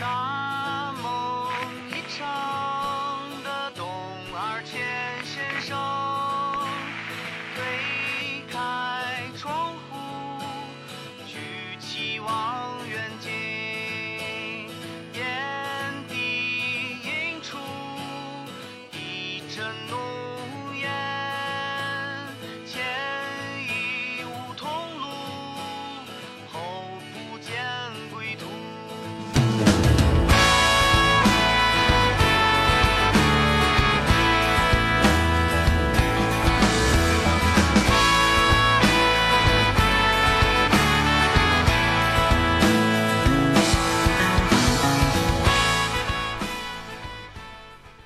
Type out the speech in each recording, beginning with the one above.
大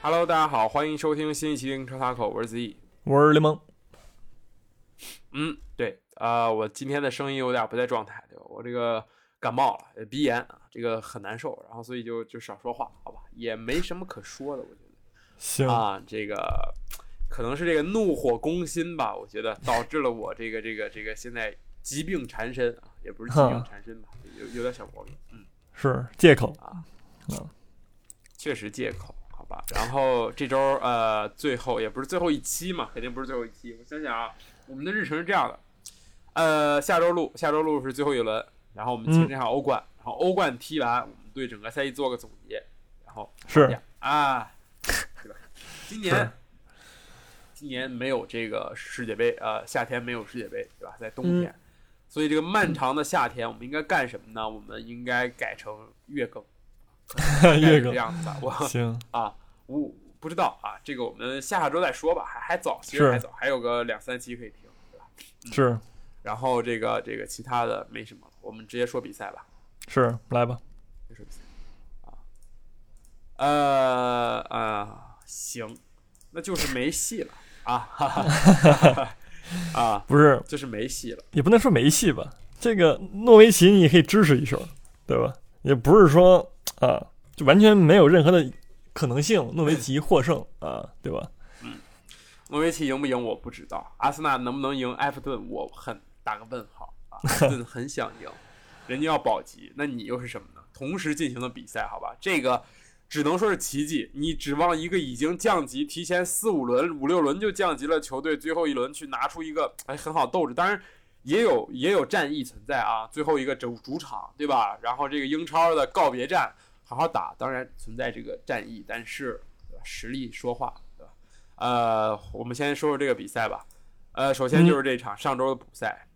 Hello，大家好，欢迎收听新一期的车塔口，我是子毅。我是雷蒙，嗯，对，啊、我今天的声音有点不在状态，对吧？我这个感冒了，呃鼻炎啊，这个很难受，然后所以就就少说话，好吧？也没什么可说的，我觉得行啊，这个可能是这个怒火攻心吧，我觉得导致了我这个这个这个现在疾病缠身啊，也不是疾病缠身吧，有有点小毛病，嗯。是借口啊，嗯，确实借口，好吧。然后这周呃，最后也不是最后一期嘛，肯定不是最后一期。我想想啊，我们的日程是这样的，呃，下周录，下周录是最后一轮，然后我们进这场欧冠，然后欧冠踢完，我们对整个赛季做个总结，然后是呀啊，对吧？今年今年没有这个世界杯，呃，夏天没有世界杯，对吧？在冬天。所以这个漫长的夏天，我们应该干什么呢？我们应该改成月更，月更这样子吧。我行，啊，我不知道啊，这个我们下下周再说吧，还还早，其实还早，还有个两三期可以听，对吧？是。然后这个这个其他的没什么了，我们直接说比赛吧，是，来吧，说比赛啊，呃啊，行，那就是没戏了啊，哈哈啊，不是，就是没戏了，也不能说没戏吧，这个诺维奇你可以支持一手，对吧？也不是说啊，就完全没有任何的可能性，诺维奇获胜啊，对吧？嗯诺维奇赢不赢我不知道，阿森纳能不能赢埃弗顿我很打个问号啊，埃 弗顿很想赢，人家要保级，那你又是什么呢？同时进行的比赛，好吧，这个只能说是奇迹。你指望一个已经降级，提前四五轮、五六轮就降级了球队，最后一轮去拿出一个哎很好斗志，当然。也有也有战役存在啊，最后一个主主场对吧？然后这个英超的告别战好好打，当然存在这个战役，但是对吧实力说话，对吧？呃，我们先说说这个比赛吧。呃，首先就是这场上周的补赛，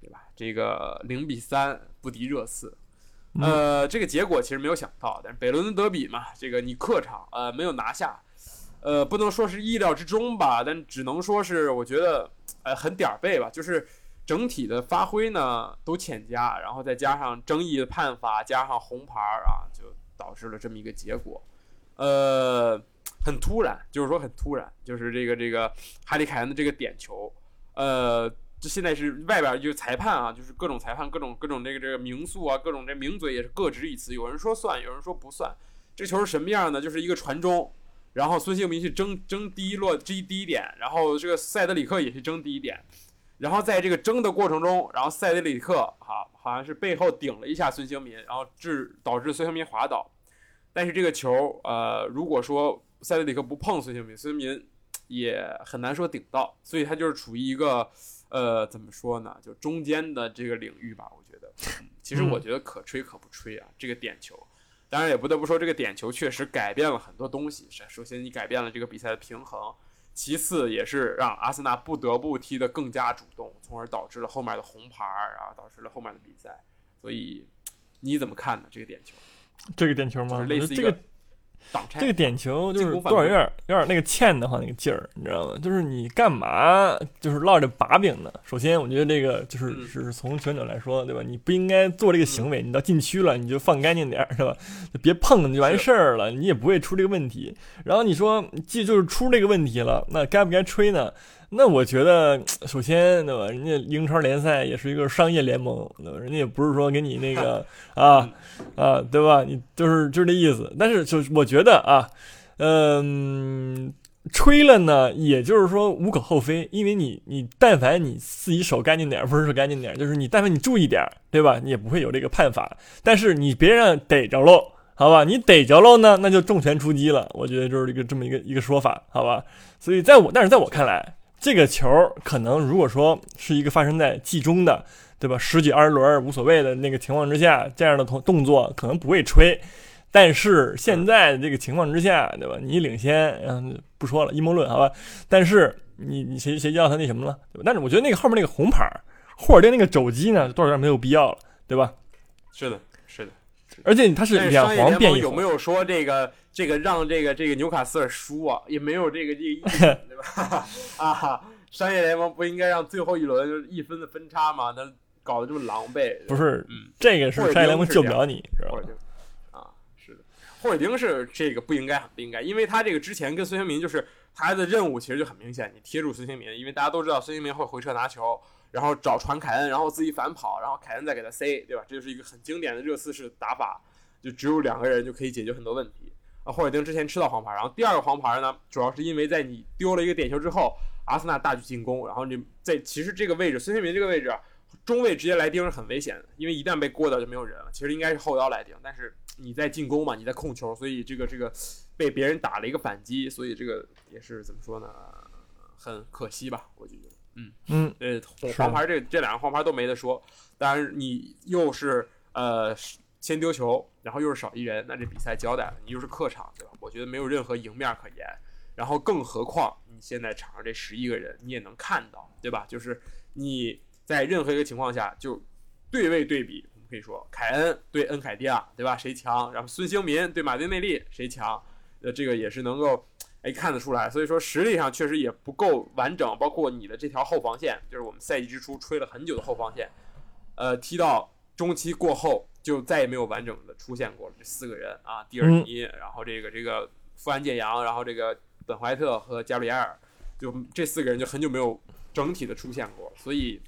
对吧？这个零比三不敌热刺，呃，这个结果其实没有想到，但是北伦敦德比嘛，这个你客场呃没有拿下，呃，不能说是意料之中吧，但只能说是我觉得呃很点儿背吧，就是整体的发挥呢都欠佳，然后再加上争议的判罚，加上红牌儿啊，就导致了这么一个结果，呃。很突然，就是说很突然，就是这个这个哈利凯恩的这个点球，呃，这现在是外边就裁判啊，就是各种裁判，各种各种这个这个名宿啊，各种这名嘴也是各执一词，有人说算，有人说不算。这球是什么样呢？就是一个传中，然后孙兴民去争争第一落第一第一点，然后这个塞德里克也去争第一点，然后在这个争的过程中，然后塞德里克哈好像是背后顶了一下孙兴民，然后致导致孙兴民滑倒。但是这个球，呃，如果说塞德里克不碰孙兴民，孙兴民也很难说顶到，所以他就是处于一个呃怎么说呢，就中间的这个领域吧。我觉得，嗯其实我觉得可吹可不吹啊，这个点球。当然也不得不说，这个点球确实改变了很多东西。首首先，你改变了这个比赛的平衡；其次，也是让阿森纳不得不踢得更加主动，从而导致了后面的红牌儿啊，导致了后面的比赛。所以你怎么看呢？这个点球这个点球吗？就是类似一这个这个点球就是多少有攻点有点那个欠的话那个劲儿，你知道吗？就是你干嘛就是落着把柄呢？首先，我觉得这个就是嗯是从球员来说，对吧？你不应该做这个行为，你到禁区了你就放干净点儿，是吧？就别碰就完事儿了，你也不会出这个问题。然后你说既就是出这个问题了，那该不该吹呢？那我觉得，首先，对吧？人家英超联赛也是一个商业联盟，对吧？人家也不是说给你那个 啊啊，对吧？你就是就是这意思。但是，就我觉得啊，嗯，吹了呢，也就是说无可厚非，因为你你但凡你自己手干净点儿，不是手干净点儿，就是你但凡你注意点儿，对吧？你也不会有这个判罚。但是你别让逮着喽，好吧？你逮着喽呢，那就重拳出击了。我觉得就是一个这么一个一个说法，好吧？所以在我，但是在我看来，这个球可能如果说是一个发生在季中的，对吧？十几二十轮无所谓的那个情况之下，这样的同动作可能不会吹。但是现在这个情况之下，对吧？你领先，嗯，不说了，阴谋论，好吧？但是你你谁谁叫他那什么了，对吧？但是我觉得那个后面那个红牌，霍尔丁那个肘击呢，多少有点没有必要了，对吧？是的。而且他是两黄变一红，有没有说这个这个让这个这个纽卡斯尔输啊？也没有这个这个意思，对吧？啊，商业联盟不应该让最后一轮就是一分的分差吗？那搞得这么狼狈，不是嗯，这个是商业联盟救不了你，知道吧啊，是的，霍尔丁是这个不应该很不应该，因为他这个之前跟孙兴民就是他的任务其实就很明显，你贴住孙兴民，因为大家都知道孙兴民会回撤拿球，然后找传凯恩，然后自己反跑，然后凯恩再给他塞，对吧？这就是一个很经典的热刺式打法，就只有两个人就可以解决很多问题。啊，霍尔丁之前吃到黄牌，然后第二个黄牌呢，主要是因为在你丢了一个点球之后，阿森纳大举进攻，然后你在其实这个位置，孙兴民这个位置，中卫直接来盯是很危险的，因为一旦被过掉就没有人了。其实应该是后腰来盯，但是你在进攻嘛，你在控球，所以这个这个被别人打了一个反击，所以这个也是怎么说呢，很可惜吧，我觉得。嗯嗯，呃，黄牌这这两个黄牌都没得说，当然你又是呃先丢球，然后又是少一人，那这比赛交代了，你又是客场，对吧？我觉得没有任何赢面可言。然后更何况你现在场上这十一个人，你也能看到，对吧？就是你在任何一个情况下就对位对比，我们可以说凯恩对恩凯蒂亚，对吧？谁强？然后孙兴民对马丁内利谁强？呃，这个也是能够哎看得出来。所以说实力上确实也不够完整，包括你的这条后防线，就是我们赛季之初吹了很久的后防线，呃，踢到中期过后就再也没有完整的出现过了。这四个人啊，蒂尔尼，然后这个这个富安健洋，然后这个本怀特和加里埃尔，就这四个人就很久没有整体的出现过，所以。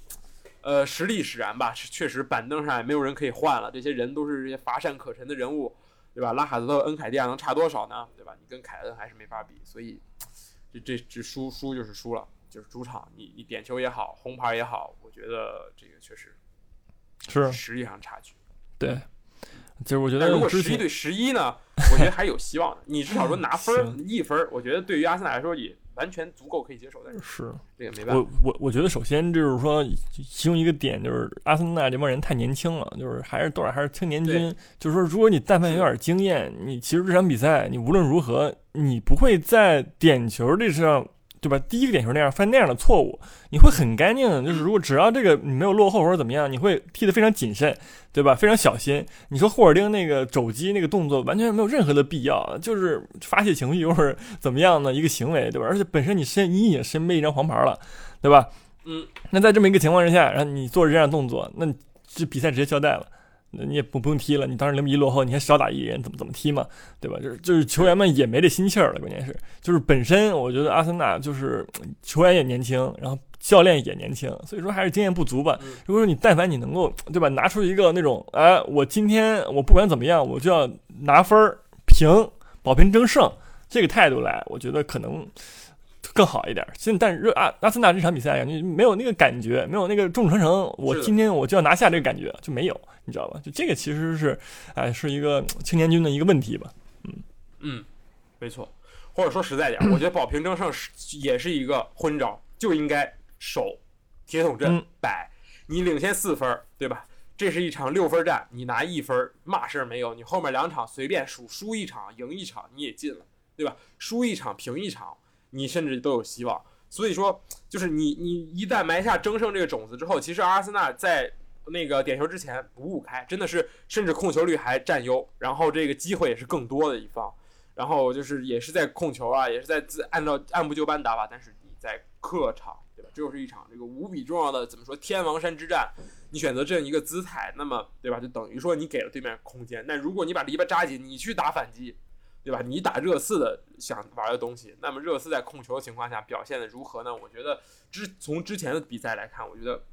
呃，实力使然吧，是确实板凳上也没有人可以换了，这些人都是这些乏善可陈的人物，对吧？拉卡泽特、恩凯蒂亚能差多少呢？对吧？你跟凯恩还是没法比，所以这这这输输就是输了，就是主场你你点球也好，红牌也好，我觉得这个确实是实力上差距。对。就是我觉得如果十一对十一呢，我觉得还有希望的。你至少说拿分 一分，我觉得对于阿森纳来说也完全足够可以接受，但是是这个没办法我。我我觉得首先就是说，其中一个点就是阿森纳这帮人太年轻了，就是还是多少还是青年军。就是说，如果你但凡有点经验，你其实这场比赛你无论如何，你不会在点球这上，对吧？第一个点球那样犯那样的错误，你会很干净的。就是如果只要这个你没有落后或者怎么样，你会踢得非常谨慎，对吧？非常小心。你说霍尔丁那个肘击那个动作完全没有任何的必要，就是发泄情绪或者怎么样的一个行为，对吧？而且本身你身你已经身背一张黄牌了，对吧？嗯，那在这么一个情况之下，然后你做这样的动作，那这比赛直接交代了。那你也不不用踢了，你当时零比一落后，你还少打一人，怎么怎么踢嘛，对吧？就是就是球员们也没这心气儿了，关键是就是本身我觉得阿森纳就是球员也年轻，然后教练也年轻，所以说还是经验不足吧嗯。如果说你但凡你能够对吧，拿出一个那种哎，我今天我不管怎么样，我就要拿分儿平保平争胜这个态度来，我觉得可能更好一点。现在但是阿阿森纳这场比赛感觉没有那个感觉，没有那个众成城，我今天我就要拿下这个感觉就没有，你知道吧？就这个其实是哎是一个青年军的一个问题吧。嗯嗯，没错。或者说实在点，我觉得保平争胜是也是一个昏招，就应该守铁桶阵嗯摆。你领先四分，对吧？这是一场六分战，你拿一分儿嘛事儿没有。你后面两场随便输，输一场赢一场你也进了，对吧？输一场平一场，你甚至都有希望。所以说，就是你你一旦埋下争胜这个种子之后，其实阿森纳在那个点球之前五五开，真的是甚至控球率还占优，然后这个机会也是更多的一方。然后就是也是在控球啊，也是在自按照按部就班打法，但是你在客场，对吧？这又是一场这个无比重要的怎么说天王山之战，你选择这样一个姿态，那么对吧？就等于说你给了对面空间。那如果你把篱笆扎紧，你去打反击，对吧？你打热刺的想玩的东西，那么热刺在控球的情况下表现的如何呢？我觉得之从之前的比赛来看，我觉得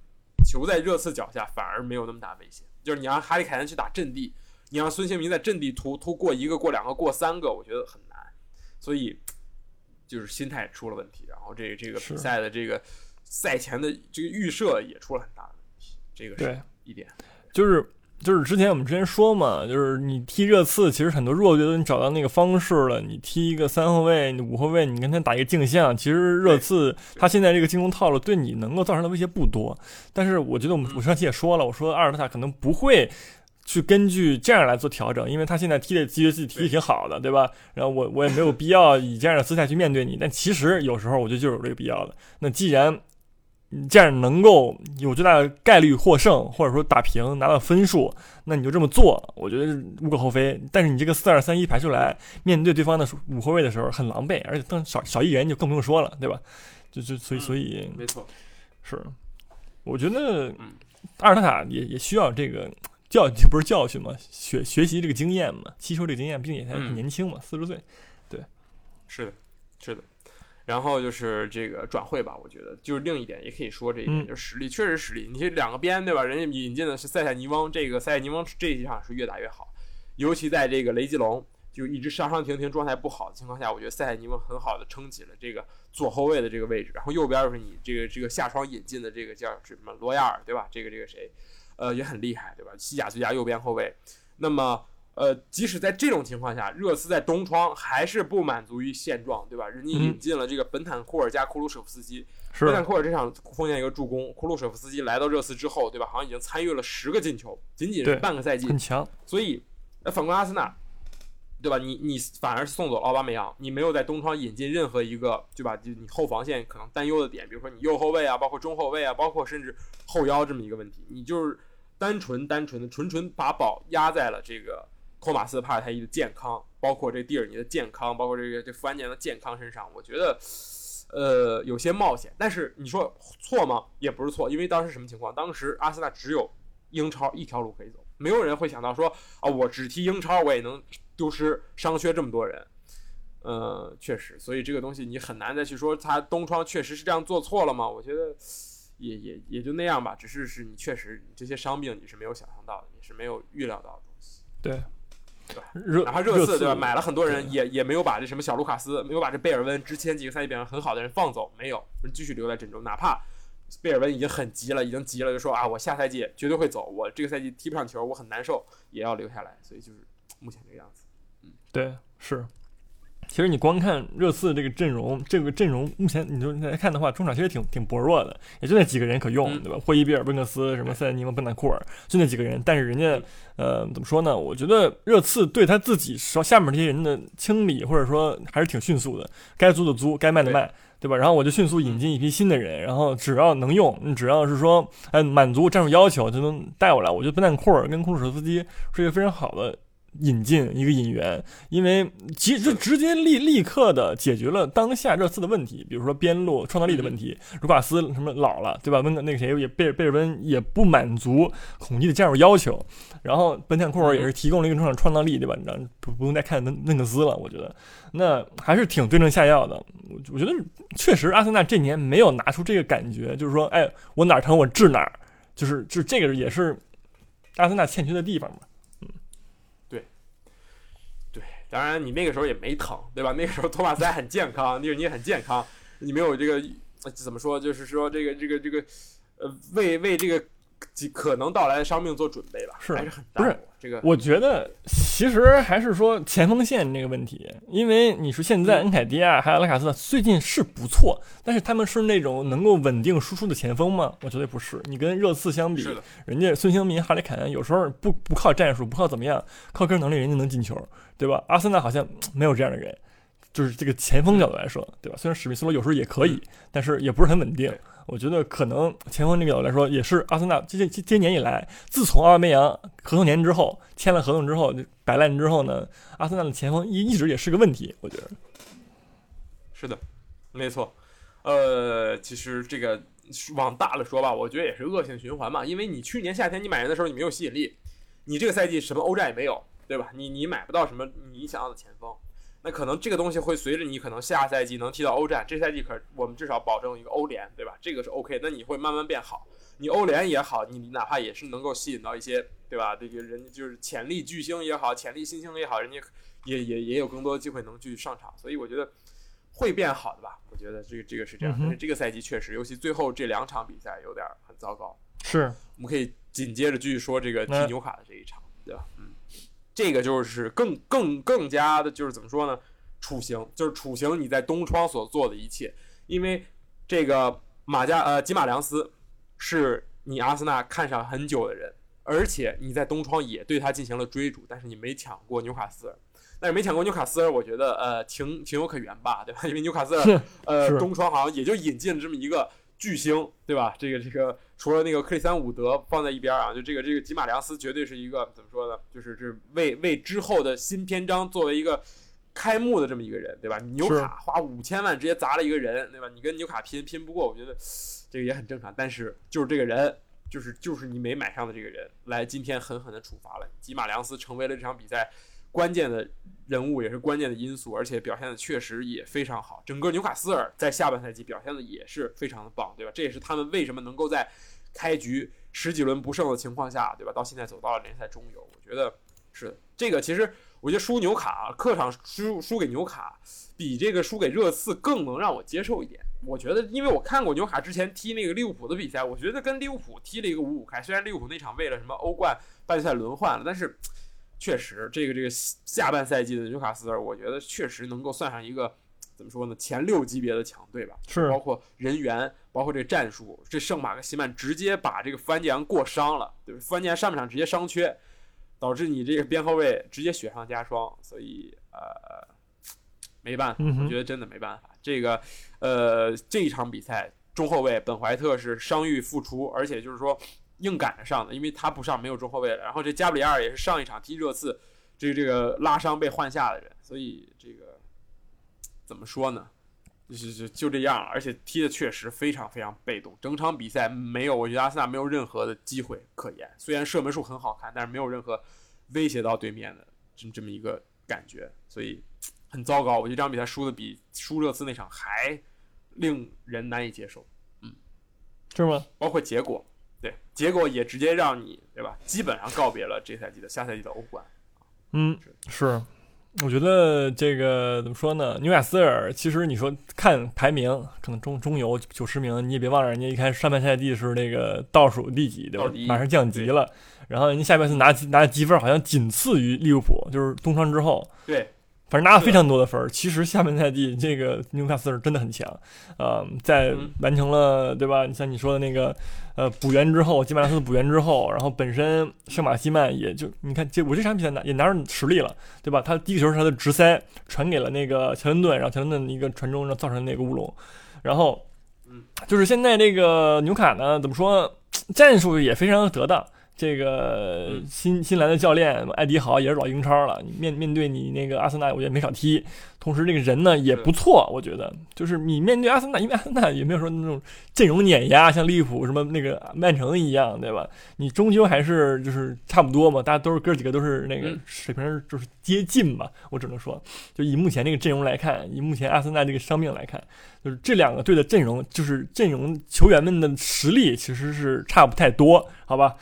球在热刺脚下反而没有那么大危险。就是你让哈利凯恩去打阵地，你让孙兴民在阵地突突过一个、过两个、过三个，我觉得很难。所以就是心态出了问题，然后这个这个比赛的这个赛前的这个预设也出了很大的问题，这个是，一点。就是就是之前我们之前说嘛，就是你踢热刺，其实很多弱队都你找到那个方式了。你踢一个三后卫、你五后卫，你跟他打一个镜像，其实热刺他现在这个进攻套路对你能够造成的威胁不多。但是我觉得我们我上期也说了，我说阿尔特塔可能不会去根据这样来做调整，因为他现在踢的其实自己踢的挺好的，对吧？然后我我也没有必要以这样的姿态去面对你。但其实有时候我觉得就是有这个必要的。那既然你这样能够有最大的概率获胜，或者说打平拿到分数，那你就这么做，我觉得无可厚非。但是你这个四二三一排出来，面对对方的五后卫的时候很狼狈，而且更少少一人就更不用说了，对吧？就就所以所以没错，是，我觉得嗯阿尔特塔也也需要这个教不是教训嘛，学学习这个经验嘛，吸收这个经验，毕竟也才嗯年轻嘛，四十岁。对是的，是的。然后就是这个转会吧，我觉得就是另一点，也可以说这一点，嗯就是实力，确实实力。你这两个边对吧？人家引进的是塞塞尼翁，这个塞塞尼翁这一场是越打越好，尤其在这个雷吉隆就一直伤伤停停、状态不好的情况下，我觉得塞塞尼翁很好的撑起了这个左后卫的这个位置。然后右边就是你这个这个下窗引进的这个叫什么罗亚尔对吧？这个这个谁，呃也很厉害对吧？西甲最佳右边后卫。那么呃，即使在这种情况下，热刺在东窗还是不满足于现状，对吧？人家引进了这个本坦库尔加库鲁舍夫斯基。本坦库尔这场奉献一个助攻，库鲁舍夫斯基来到热刺之后，对吧？好像已经参与了十个进球，仅仅是半个赛季。很强，所以，呃，反观阿森纳，对吧？你你反而是送走了奥巴梅扬，你没有在东窗引进任何一个，对吧？就你后防线可能担忧的点，比如说你右后卫啊，包括中后卫啊，包括甚至后腰这么一个问题，你就是单纯单纯的纯纯把宝压在了这个托马斯帕尔泰伊的健康，包括这蒂尔尼的健康，包括这个这福安年的健康身上，我觉得。呃，有些冒险，但是你说错吗？也不是错，因为当时什么情况？当时阿森纳只有英超一条路可以走，没有人会想到说啊，我只踢英超，我也能丢失伤缺这么多人。呃，确实，所以这个东西你很难再去说他东窗确实是这样做错了吗？我觉得也也也就那样吧，只是是你确实这些伤病你是没有想象到的，你是没有预料到的东西。对，热哪怕热刺刺对吧，买了很多人，也也没有把这什么小卢卡斯，没有把这贝尔温之前几个赛季表现很好的人放走，没有，继续留在阵中。哪怕贝尔温已经很急了，已经急了，就说啊，我下赛季绝对会走，我这个赛季踢不上球，我很难受，也要留下来。所以就是目前这个样子。嗯对，是。其实你光看热刺这个阵容，这个阵容目前你就来看的话，中场其实挺挺薄弱的，也就那几个人可用，嗯对吧？霍伊比尔、温克斯、什么塞尼蒙、本坦库尔，就那几个人。但是人家，呃，怎么说呢？我觉得热刺对他自己稍下面这些人的清理，或者说还是挺迅速的，该租的租，该卖的卖，对吧？然后我就迅速引进一批新的人，然后只要能用，你只要是说，哎，满足战术要求就能带过来。我觉得本坦库尔跟库鲁舍夫斯基是一个非常好的。引进一个引援，因为其实直接立立刻的解决了当下热刺的问题，比如说边路创造力的问题。卢卡斯什么老了，对吧？温那个谁也贝尔贝尔温也不满足孔蒂的战术要求，然后本坦库尔也是提供了一个中场创造力，对吧？你知道不不用再看嫩嫩克斯了，我觉得那还是挺对症下药的。我我觉得确实阿森纳这年没有拿出这个感觉，就是说，哎，我哪儿疼我治哪儿，就是就这个也是阿森纳欠缺的地方嘛。对，当然你那个时候也没疼，对吧？那个时候托马斯还很健康，那个你也很健康，你没有这个怎么说？就是说这个这个这个呃，为为这个可能到来的伤病做准备吧，是还是很不是大这个我觉得其实还是说前锋线这个问题，因为你说现在恩凯迪亚还有拉卡斯最近是不错，但是他们是那种能够稳定输出的前锋吗？我觉得不是。你跟热刺相比人家孙兴民、哈里凯恩有时候不不靠战术，不靠怎么样，靠个人能力，人家能进球，对吧？阿森纳好像没有这样的人，就是这个前锋角度来说，对吧？虽然史密斯罗有时候也可以，但是也不是很稳定对。我觉得可能前锋这个角度来说，也是阿森纳这这这些年以来，自从奥巴梅扬合同年之后签了合同之后摆烂之后呢，阿森纳的前锋一一直也是个问题。我觉得是的，没错。呃，其实这个往大了说吧，我觉得也是恶性循环嘛，因为你去年夏天你买人的时候你没有吸引力，你这个赛季什么欧战也没有，对吧？你你买不到什么你想要的前锋，那可能这个东西会随着你可能下赛季能踢到欧战，这赛季可我们至少保证一个欧联，对吧？这个是 OK，那你会慢慢变好。你欧联也好，你哪怕也是能够吸引到一些，对吧？这个人就是潜力巨星也好，潜力新星也好，人家也也也有更多的机会能去上场，所以我觉得会变好的吧。我觉得这个这个是这样，但是这个赛季确实，尤其最后这两场比赛有点很糟糕。是我们可以紧接着继续说这个踢嗯纽卡的这一场，对吧？嗯，这个就是更更更加的，就是怎么说呢？处刑就是处刑你在东窗所做的一切，因为这个马加呃吉马良斯是你阿森纳看上很久的人，而且你在东窗也对他进行了追逐，但是你没抢过纽卡斯尔。但是没抢过纽卡斯尔，我觉得呃情情有可原吧，对吧？因为纽卡斯尔呃东窗好像也就引进了这么一个巨星，对吧？这个这个除了那个克里斯坦伍德放在一边啊，就这个这个吉马良斯绝对是一个怎么说呢？就是这为为之后的新篇章作为一个开幕的这么一个人，对吧？纽卡花五千万直接砸了一个人，对吧？你跟纽卡拼拼不过，我觉得这个也很正常。但是就是这个人，就是就是你没买上的这个人，来今天狠狠的处罚了吉马良斯，成为了这场比赛关键的人物，也是关键的因素，而且表现的确实也非常好。整个纽卡斯尔在下半赛季表现的也是非常的棒，对吧？这也是他们为什么能够在开局十几轮不胜的情况下，对吧？到现在走到了联赛中游，我觉得是。这个其实我觉得输纽卡，客场输输给纽卡，比这个输给热刺更能让我接受一点。我觉得，因为我看过纽卡之前踢那个利物浦的比赛，我觉得跟利物浦踢了一个五五开。虽然利物浦那场为了什么欧冠半决赛轮换了，但是确实这个这个下半赛季的纽卡斯尔，我觉得确实能够算上一个怎么说呢，前六级别的强队吧。是包括人员，包括这个战术，这圣马克西曼直接把这个富安健洋过伤了，对吧？富安健洋上半场直接伤缺，导致你这个边后卫直接雪上加霜，所以呃，没办法，我觉得真的没办法。这个呃，这一场比赛中后卫本怀特是伤愈复出，而且就是说硬赶着上的，因为他不上没有中后卫了。然后这加布里埃尔也是上一场踢热刺，这个这个拉伤被换下的人，所以这个怎么说呢？就是就就这样了，而且踢的确实非常非常被动，整场比赛没有，我觉得阿森纳没有任何的机会可言。虽然射门数很好看，但是没有任何威胁到对面的这这么一个感觉，所以很糟糕。我觉得这场比赛输的比输热刺那场还令人难以接受，嗯是吗？包括结果，对结果也直接让你对吧，基本上告别了这赛季的下赛季的欧冠。嗯，是。我觉得这个怎么说呢？纽卡斯尔其实你说看排名，可能中中游九十名，你也别忘了人家一开始上半赛季是那个倒数第几，对吧马上降级了，然后人家下半次拿拿的积分好像仅次于利物浦，就是东窗之后，对，反正拿了非常多的分儿。其实下半赛季这个纽卡斯尔真的很强，呃，在嗯完成了对吧？你像你说的那个呃补员之后，基马拉斯补员之后，然后本身圣马西曼也就你看这我这场比赛拿也拿出实力了，对吧？他第一个球是他的直塞传给了那个乔恩顿，然后乔恩顿一个传中，然后造成那个乌龙，然后嗯就是现在这个纽卡呢，怎么说战术也非常得当。这个嗯新新来的教练艾迪豪也是老英超了，面面对你那个阿森纳，我觉得没少踢。同时这个人呢也不错，我觉得就是你面对阿森纳，因为阿森纳也没有说那种阵容碾压，像利物浦什么那个曼城一样，对吧？你终究还是就是差不多嘛，大家都是哥几个都是那个嗯水平就是接近嘛，我只能说，就以目前这个阵容来看，以目前阿森纳这个伤病来看，就是这两个队的阵容，就是阵容球员们的实力其实是差不太多，好吧？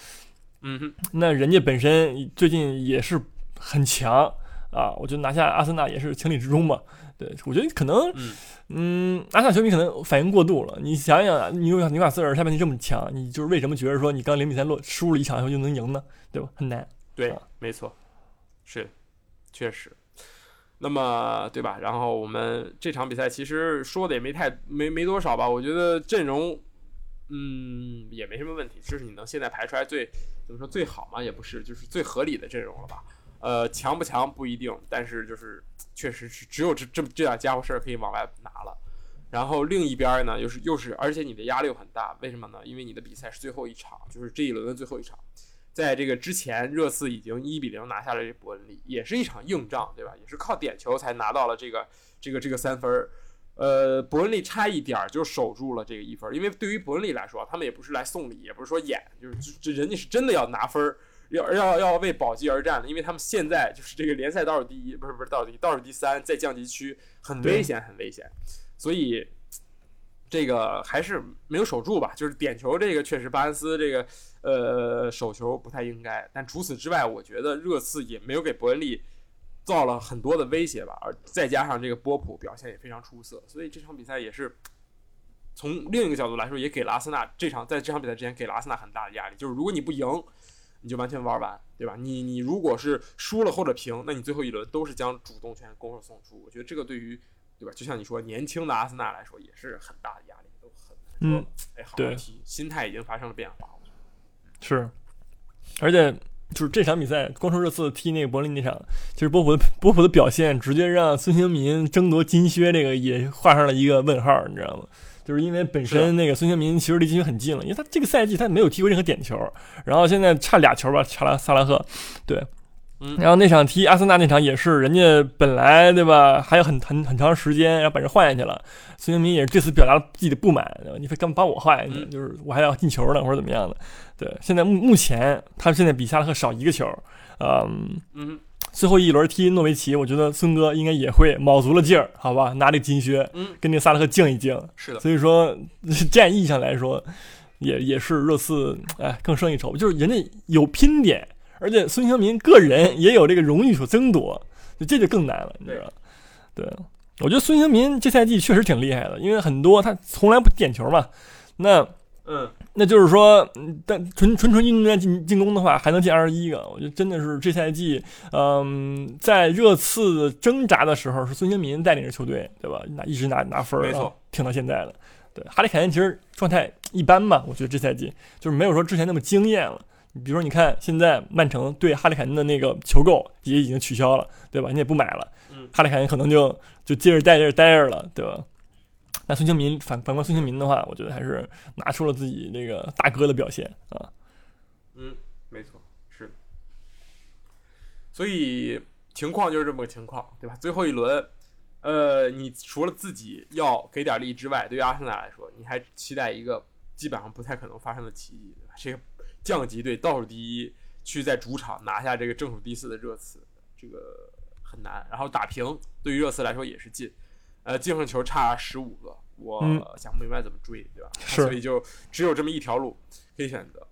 嗯哼，那人家本身最近也是很强啊，我觉得拿下阿森纳也是情理之中嘛。对，我觉得可能，嗯嗯，阿森纳球迷可能反应过度了。你想想啊，纽纽卡斯尔下半季这么强，你就是为什么觉得说你刚零比三落输了一场以后就能赢呢？对吧？很难。对啊，没错，是，确实。那么，对吧？然后我们这场比赛其实说的也没太没没多少吧。我觉得阵容，嗯，也没什么问题，就是你能现在排出来最怎么说最好嘛，也不是，就是最合理的阵容了吧。呃，强不强不一定，但是就是确实是只有这这这点家伙事儿可以往外拿了。然后另一边呢，又是又是，而且你的压力又很大，为什么呢？因为你的比赛是最后一场，就是这一轮的最后一场。在这个之前，热刺已经一比零拿下了这伯恩利，也是一场硬仗，对吧？也是靠点球才拿到了这个这个这个三分儿。呃，伯恩利差一点儿就守住了这个一分儿，因为对于伯恩利来说，他们也不是来送礼，也不是说演，就是这人家是真的要拿分儿，要要要为保级而战的，因为他们现在就是这个联赛倒数第一，不是不是倒数第一，倒数第三，在降级区，很危险，很危险，所以。这个还是没有守住吧，就是点球这个确实巴恩斯这个呃手球不太应该，但除此之外，我觉得热刺也没有给伯恩利造了很多的威胁吧，而再加上这个波普表现也非常出色，所以这场比赛也是从另一个角度来说，也给了阿森纳这场在这场比赛之前给了阿森纳很大的压力，就是如果你不赢，你就完全玩完，对吧？你你如果是输了或者平，那你最后一轮都是将主动权拱手送出。我觉得这个对于对吧？就像你说，年轻的阿森纳来说也是很大的压力，都很难说嗯，哎，好好对踢，心态已经发生了变化。是，而且就是这场比赛，光说热刺踢那个柏林那场，其实波普的波普的表现，直接让孙兴民争夺金靴这个也画上了一个问号，你知道吗？就是因为本身那个孙兴民其实离金靴很近了，因为他这个赛季他没有踢过任何点球，然后现在差俩球吧，查拉萨拉赫，对，嗯然后那场踢阿森纳那场也是，人家本来对吧，还有很很很长时间，然后把人换下去了。孙兴民也是这次表达了自己的不满，对吧？你非干嘛把我换下去？嗯就是我还要进球呢，或者怎么样的？对，现在目目前他现在比萨拉赫少一个球，嗯，嗯最后一轮踢诺维奇，我觉得孙哥应该也会卯足了劲儿，好吧，拿这个金靴嗯，跟那个萨拉赫竞一竞。是的，所以说战役上来说，也也是热刺哎更胜一筹，就是人家有拼点，而且孙兴民个人也有这个荣誉所争夺，就这就更难了，你知道吗？对，我觉得孙兴民这赛季确实挺厉害的，因为很多他从来不点球嘛，那嗯，那就是说，嗯但纯纯纯运动员进进攻的话，还能进二十一个，我觉得真的是这赛季，嗯，在热刺挣扎的时候，是孙兴民带领着球队，对吧？拿一直拿拿分儿，没错挺到现在的。对，哈利凯恩其实状态一般吧，我觉得这赛季就是没有说之前那么惊艳了。你比如说，你看现在曼城对哈利凯恩的那个求购也已经取消了，对吧？你也不买了，嗯哈利凯恩可能就就接着待着待着了，对吧？那孙兴民反反观孙兴民的话，我觉得还是拿出了自己那个大哥的表现啊。嗯，没错，是。所以情况就是这么个情况，对吧？最后一轮，呃，你除了自己要给点力之外，对于阿森纳来说，你还期待一个基本上不太可能发生的奇迹，对吧？这个降级队倒数第一，去在主场拿下这个正数第四的热刺，这个很难。然后打平对于热刺来说也是进，呃，净胜球差十五个，我嗯想不明白怎么追，对吧？所以就只有这么一条路可以选择。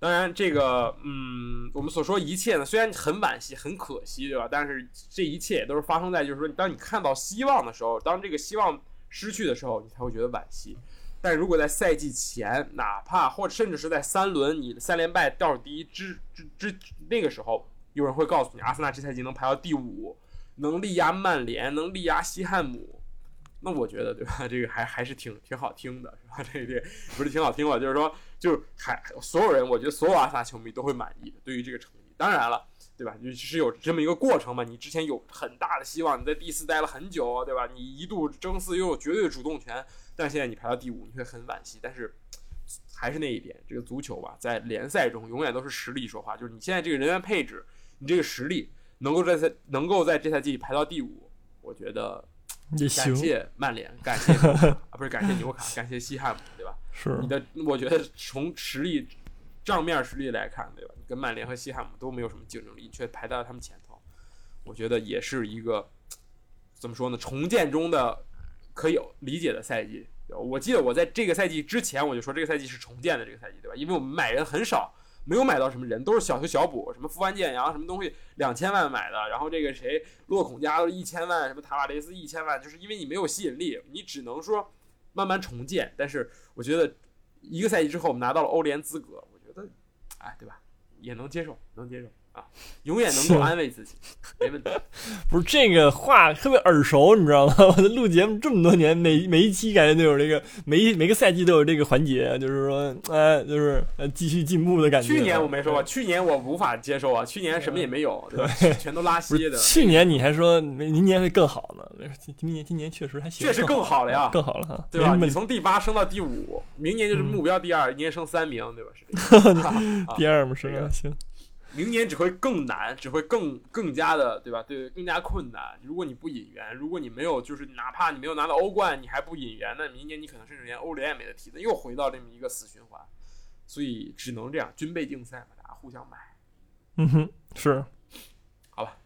当然，这个嗯，我们所说一切呢，虽然很惋惜、很可惜，对吧？但是这一切也都是发生在就是说，当你看到希望的时候，当这个希望失去的时候，你才会觉得惋惜。但如果在赛季前，哪怕或甚至是在三轮你三连败倒数第一之之之那个时候，有人会告诉你，阿森纳这赛季能排到第五，能力压曼联，能力压西汉姆。那我觉得，对吧？这个还还是挺挺好听的，是吧？这个这个不是挺好听吧？就是说，就是还所有人，我觉得所有阿森纳球迷都会满意的，对于这个成绩。当然了，对吧？就是有这么一个过程嘛。你之前有很大的希望，你在第四待了很久，对吧？你一度争四拥有绝对的主动权，但现在你排到第五，你会很惋惜。但是还是那一点，这个足球吧，在联赛中永远都是实力说话。就是你现在这个人员配置，你这个实力能够在赛能够在这赛季排到第五，我觉得感，谢曼联，感谢 啊，不是感谢纽卡，感谢西汉姆，对吧？是你的，我觉得从实力账面实力来看，对吧？跟曼联和西汉姆都没有什么竞争力，却排在了他们前头，我觉得也是一个怎么说呢？重建中的可以理解的赛季。我记得我在这个赛季之前，我就说这个赛季是重建的这个赛季，对吧？因为我们买人很少，没有买到什么人，都是小修小补，什么富安健洋什么东西两千万买的，然后这个谁洛孔加都一千万，什么塔瓦雷斯一千万，就是因为你没有吸引力，你只能说慢慢重建。但是我觉得一个赛季之后，我们拿到了欧联资格，哎，对吧？也能接受，能接受啊，永远能够安慰自己，没问题。不是这个话特别耳熟，你知道吗？我录节目这么多年，每每一期感觉都有这个，每一每个赛季都有这个环节，就是说，哎，就是呃继续进步的感觉。去年我没说吧，去年我无法接受啊，去年什么也没有，对吧？全都拉稀的，去年你还说明明年会更好呢，今今年今年确实还行，确实更好了呀更好了哈，对吧？你从第八升到第五，明年就是嗯目标第二，一年升三名，对吧？第二嘛是吧？这个行，明年只会更难，只会更更加的，对吧？对，更加困难。如果你不引援，如果你没有，就是哪怕你没有拿到欧冠，你还不引援，那明年你可能甚至连欧联也没得踢，那又回到这么一个死循环。所以只能这样，军备竞赛嘛，大家互相买。嗯哼，是，好吧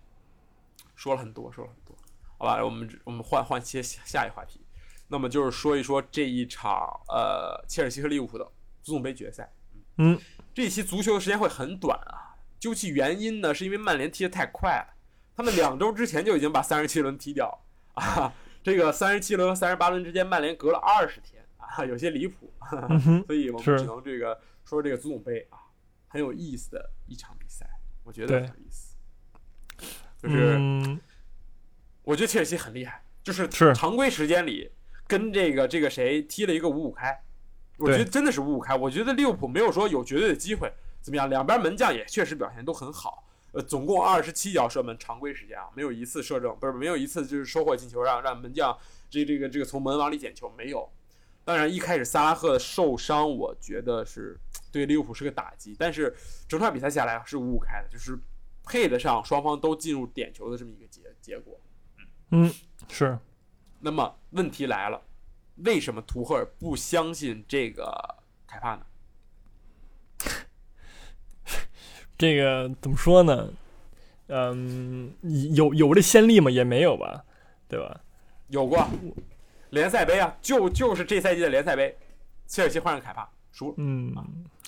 说了很多，说了很多，好吧，我们我们换换些下下一话题，那么就是说一说这一场呃切尔西和利物浦的足总杯决赛。嗯，这一期足球的时间会很短啊，究其原因呢，是因为曼联踢得太快了，他们两周之前就已经把三十七轮踢掉。啊，这个三十七轮和三十八轮之间，曼联隔了二十天啊，啊，有些离谱，嗯，所以我们只能这个说这个足总杯啊，很有意思的一场比赛，我觉得很有意思。就是嗯，我觉得切尔西很厉害，就是是。常规时间里跟这个这个谁踢了一个五五开，我觉得真的是五五开。我觉得利物浦没有说有绝对的机会，怎么样？两边门将也确实表现都很好。呃，总共二十七脚射门，常规时间啊，没有一次射正，不是没有一次就是收获进球，让让门将这这个这个从门往里捡球没有。当然，一开始萨拉赫的受伤，我觉得是对利物浦是个打击，但是整场比赛下来是五五开的，就是配得上双方都进入点球的这么一个结结果。嗯，是，那么问题来了，为什么图赫尔不相信这个凯帕呢？这个怎么说呢？嗯，有有这先例吗？也没有吧，对吧？有过联赛杯啊，就就是这赛季的联赛杯，切尔西换上凯帕输了。嗯，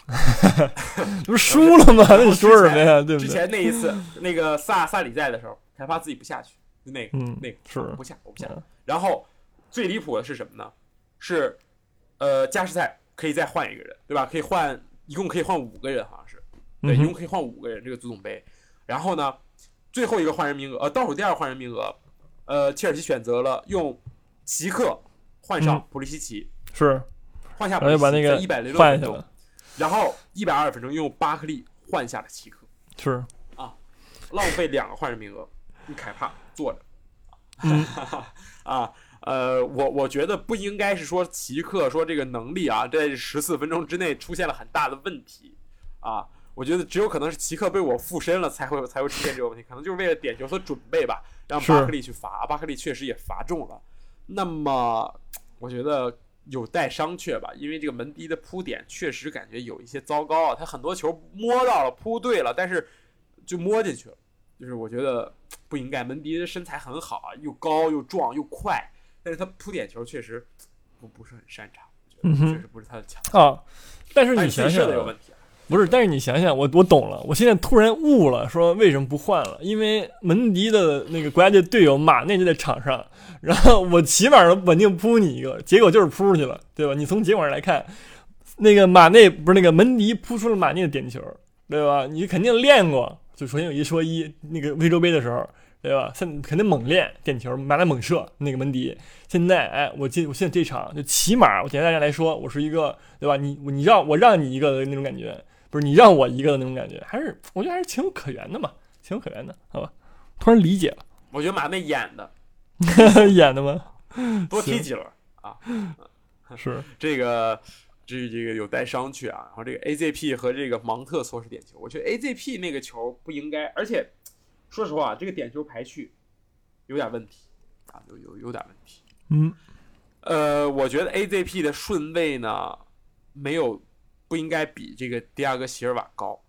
不是输了吗？那你说什么呀？对不之？前那一次，那个萨萨里在的时候，凯帕自己不下去，就那个、嗯那个是我不下，我不下嗯。然后最离谱的是什么呢？是呃加时赛可以再换一个人，对吧？可以换，一共可以换五个人，好像是。对，一共可以换五个人这个足总杯。然后呢，最后一个换人名额，呃，倒数第二个换人名额，呃，切尔西选择了用奇克换上嗯普利西奇，是，换下普利西奇，把那个一百零六分钟然后一百二十分钟用巴克利换下了奇克，是啊，浪费两个换人名额，你凯帕坐着。嗯 啊，呃，我我觉得不应该是说奇克说这个能力啊，在十四分钟之内出现了很大的问题啊。我觉得只有可能是奇克被我附身了，才会才会出现这个问题，可能就是为了点球所准备吧，让巴克利去罚，巴克利确实也罚中了。那么我觉得有待商榷吧，因为这个门迪的扑点确实感觉有一些糟糕啊，他很多球摸到了扑对了，但是就摸进去了，就是我觉得不应该。门迪的身材很好啊，又高又壮又快，但是他扑点球确实不不是很擅长，我觉嗯哼得确实不是他的强项。啊。但是你想想有问题啊，不是，但是你想想，我我懂了，我现在突然悟了，说为什么不换了？因为门迪的那个国家队队友马内就在场上，然后我起码能稳定扑你一个，结果就是扑出去了，对吧？你从结果上来看，那个马内不是那个门迪扑出了马内的点球，对吧？你肯定练过，就首先有一说一，那个非洲杯的时候，对吧？现肯定猛练点球，马来猛射那个门迪。现在，哎，我进我现在这场就起码，我简单来说，我是一个，对吧？你你让我让你一个的那种感觉，不是你让我一个的那种感觉，还是我觉得还是情有可原的嘛，情有可原的，好吧？突然理解了我觉得马内演的了，演的吗？多踢几轮啊，是，这个。这这个有待商榷啊，然后这个 AZP 和这个芒特错失点球，我觉得 AZP 那个球不应该，而且说实话，这个点球排序有点问题啊，有有有点问题。嗯，呃，我觉得 AZP 的顺位呢，没有不应该比这个迪亚哥席尔瓦高。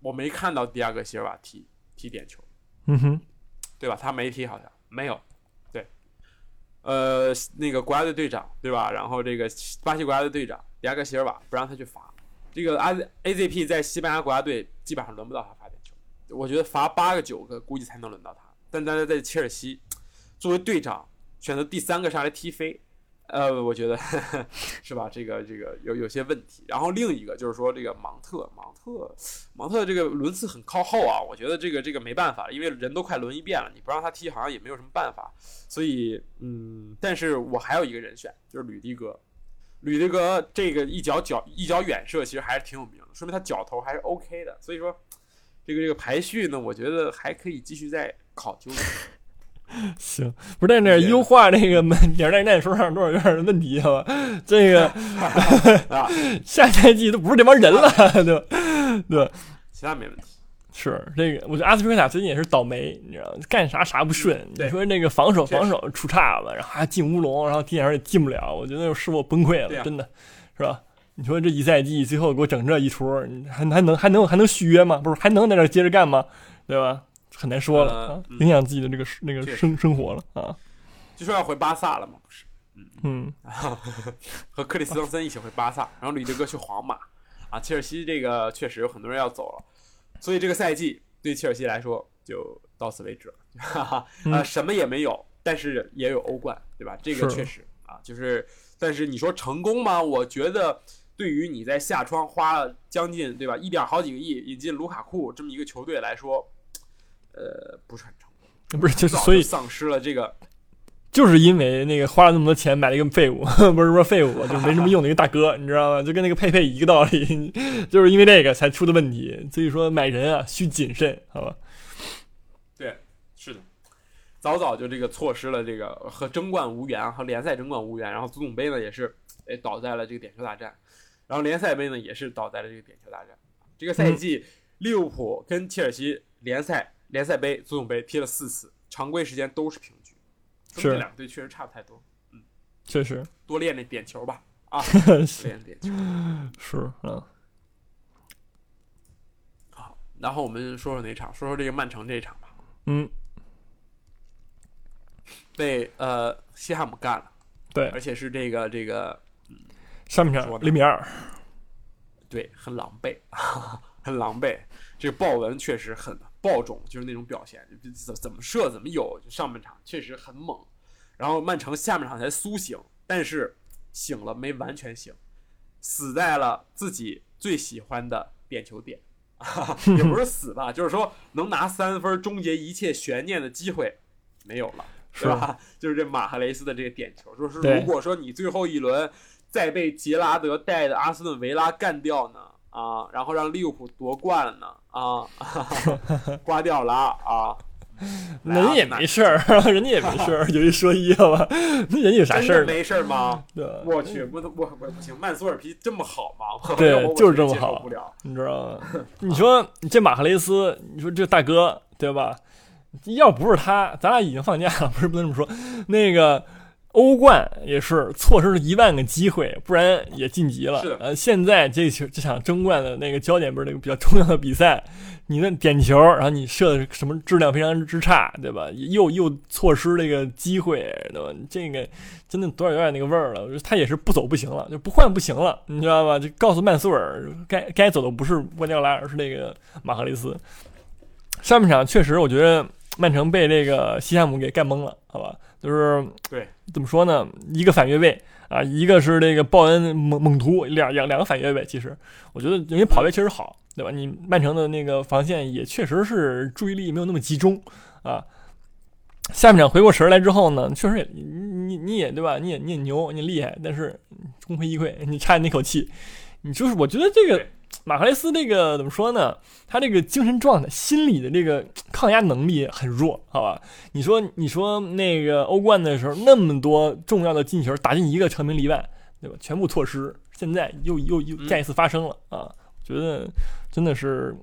我没看到迪亚哥席尔瓦踢踢点球，嗯哼，对吧？他没踢，好像没有。对，呃，那个国家队队长，对吧？然后这个巴西国家队队长迪亚哥席尔瓦不让他去罚。这个 A AZP 在西班牙国家队基本上轮不到他罚点球，我觉得罚八个九个估计才能轮到他。但但是在切尔西作为队长选择第三个上来踢飞，呃，我觉得 是吧？这个这个有有些问题。然后另一个就是说，这个芒特，芒特，芒特这个轮次很靠后啊，我觉得这个这个没办法，因为人都快轮一遍了，你不让他踢好像也没有什么办法。所以，嗯，但是我还有一个人选，就是吕迪格。吕迪格这个一脚脚一脚远射，其实还是挺有名的，说明他脚头还是 OK 的。所以说，这个这个排序呢，我觉得还可以继续再考究。行，不是但是优化这个门点儿带手上多少有点问题，好吧？这个 啊，下赛季都不是这帮人了，对吧？对？其他没问题。是这个，我觉得阿斯皮克塔最近也是倒霉，你知道吗？干啥啥不顺。你说那个防守防守出岔子，然后还进乌龙，然后踢点儿也进不了，我觉得是我崩溃了，啊真的，是吧？你说这一赛季最后给我整这一出，你还还能还能还能续约吗？不是还能在这接着干吗？对吧？很难说了、呃啊，嗯。影响自己的这个那个生生活了啊。就说要回巴萨了嘛，不是？嗯，和克里斯滕森一起回巴萨，然后吕迪哥去皇马，啊，切尔西这个确实有很多人要走了，所以这个赛季对切尔西来说就到此为止了，哈哈，呃，嗯什么也没有，但是也有欧冠，对吧？这个确实啊，就是，但是你说成功吗？我觉得对于你在夏窗花了将近对吧？一点好几个亿引进卢卡库这么一个球队来说，呃，不是很成功，不是，就是所以丧失了这个就是因为那个花了那么多钱买了一个废物，不是说废物，就没什么用的一个大哥，你知道吗？就跟那个佩佩一个道理，就是因为这个才出的问题。所以说买人啊需谨慎，好吧？对是的，早早就这个错失了这个和争冠无缘，和联赛争冠无缘，然后足总杯呢也是哎倒在了这个点球大战，然后联赛杯呢也是倒在了这个点球大战。这个赛季，利物浦跟切尔西联赛、联赛杯、足总杯踢了四次，常规时间都是平局，说明是这两个队确实差不太多，嗯确实多练练点球吧，啊，多练练点球。是啊，好，然后我们说说哪场？说说这个曼城这一场吧，嗯，被呃西汉姆干了，对，而且是这个这个上半场零比二，对，很狼狈，很狼狈。这个鲍文确实很爆种，就是那种表现，就怎怎么射怎么有。就上半场确实很猛，然后曼城下半场才苏醒，但是醒了没完全醒，死在了自己最喜欢的点球点，也不是死吧，就是说能拿三分终结一切悬念的机会没有了。是吧？就是这马赫雷斯的这个点球，说是如果说你最后一轮再被杰拉德带的阿斯顿维拉干掉呢，啊，然后让利物浦夺冠了呢，啊，刮掉了啊，人也没事儿，人家也没事儿，有一说一，好吧？那人有啥事儿没事儿吗？我去，我我我不行，曼苏尔皮这么好吗？对就是这么好。你知道吗？你说这马赫雷斯，你说这大哥对吧？要不是他，咱俩已经放假了，不是不能这么说。那个欧冠也是错失了一万个机会，不然也晋级了是。呃，现在这球这场争冠的那个焦点不是那个比较重要的比赛，你那点球，然后你射的什么质量非常之差，对吧？又又错失这个机会，对吧？这个真的多少有点那个味儿了。我觉得他也是不走不行了，就不换不行了，你知道吧？就告诉曼苏尔，该该走的不是瓜迪奥拉，而是那个马赫雷斯。上半场确实，我觉得曼城被这个西汉姆给干懵了，好吧？就是对，怎么说呢？一个反越位啊，一个是这个报恩猛猛突，两两两个反越位。其实我觉得因为跑位确实好，对吧？你曼城的那个防线也确实是注意力没有那么集中啊。下半场回过神儿来之后呢，确实也你你你也对吧？你也你也牛，你也厉害，但是功亏一篑，你差那口气。你就是我觉得这个对马赫雷斯这个怎么说呢？他这个精神状态、心理的这个抗压能力很弱，好吧？你说你说那个欧冠的时候，那么多重要的进球打进一个成名例外，对吧？全部错失，现在又又又嗯再一次发生了、啊！觉得真的是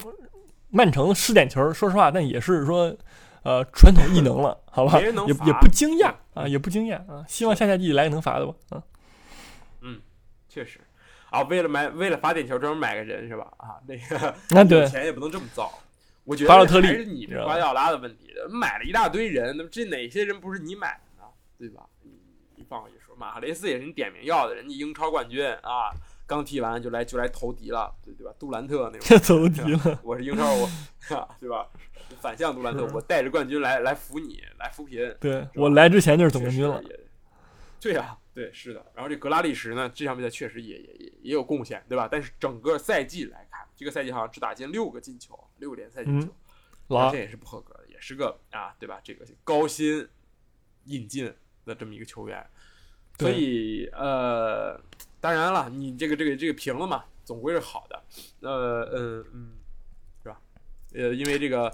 曼城失点球，说实话，但也是说。呃，传统异能了，好吧，也也不惊讶啊，也不惊讶啊。希望下赛季来个能罚的吧，啊，嗯确实。啊，为了买，为了罚点球专门买个人是吧？啊，那个 那对钱也不能这么造。我觉得还是你这瓜迪奥拉的问题，买了一大堆人，那么这哪些人不是你买的呢？对吧？你你放我一说，马哈雷斯也是你点名要的，人家英超冠军啊，刚踢完就来就来投敌了，对对吧？杜兰特那种这走题了，我是英超，我对吧？反向杜兰特，我带着冠军来来扶你，来扶贫。对我来之前就是总冠军了。对呀、对，是的。然后这格拉利什呢，这场比赛确实也也也也有贡献，对吧？但是整个赛季来看，这个赛季好像只打进六个进球，六个联赛进球，老这也是不合格的，也是个啊，对吧？这个高薪引进的这么一个球员，所以呃，当然了，你这个这个这个平了嘛，总归是好的。呃嗯嗯，是吧？呃，因为这个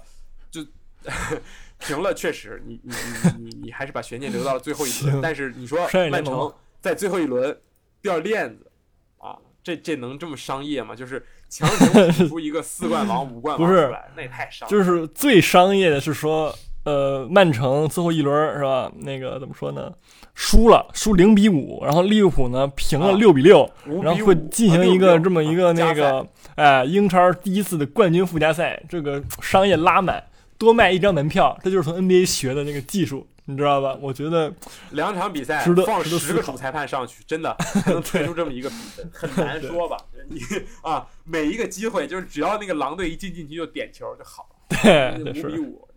就 平了，确实，你你你你你还是把悬念留到了最后一轮。但是你说曼城在最后一轮掉链子啊，这这能这么商业吗？就是强行挤出一个四冠王、五冠王不是出来，那也太伤。就是最商业的是说，呃，曼城最后一轮是吧？那个怎么说呢？输了，输零比五，然后利物浦呢平了啊六比六、5然后会进行一个啊这么一个那个，哎，英超第一次的冠军附加赛，这个商业拉满，多卖一张门票，这就是从 NBA 学的那个技术，你知道吧？我觉得两场比赛放十个主裁判上去，真的 才能吹出这么一个比分，很难说吧？你啊，每一个机会就是只要那个狼队一进禁区就点球就好了，对，五比五，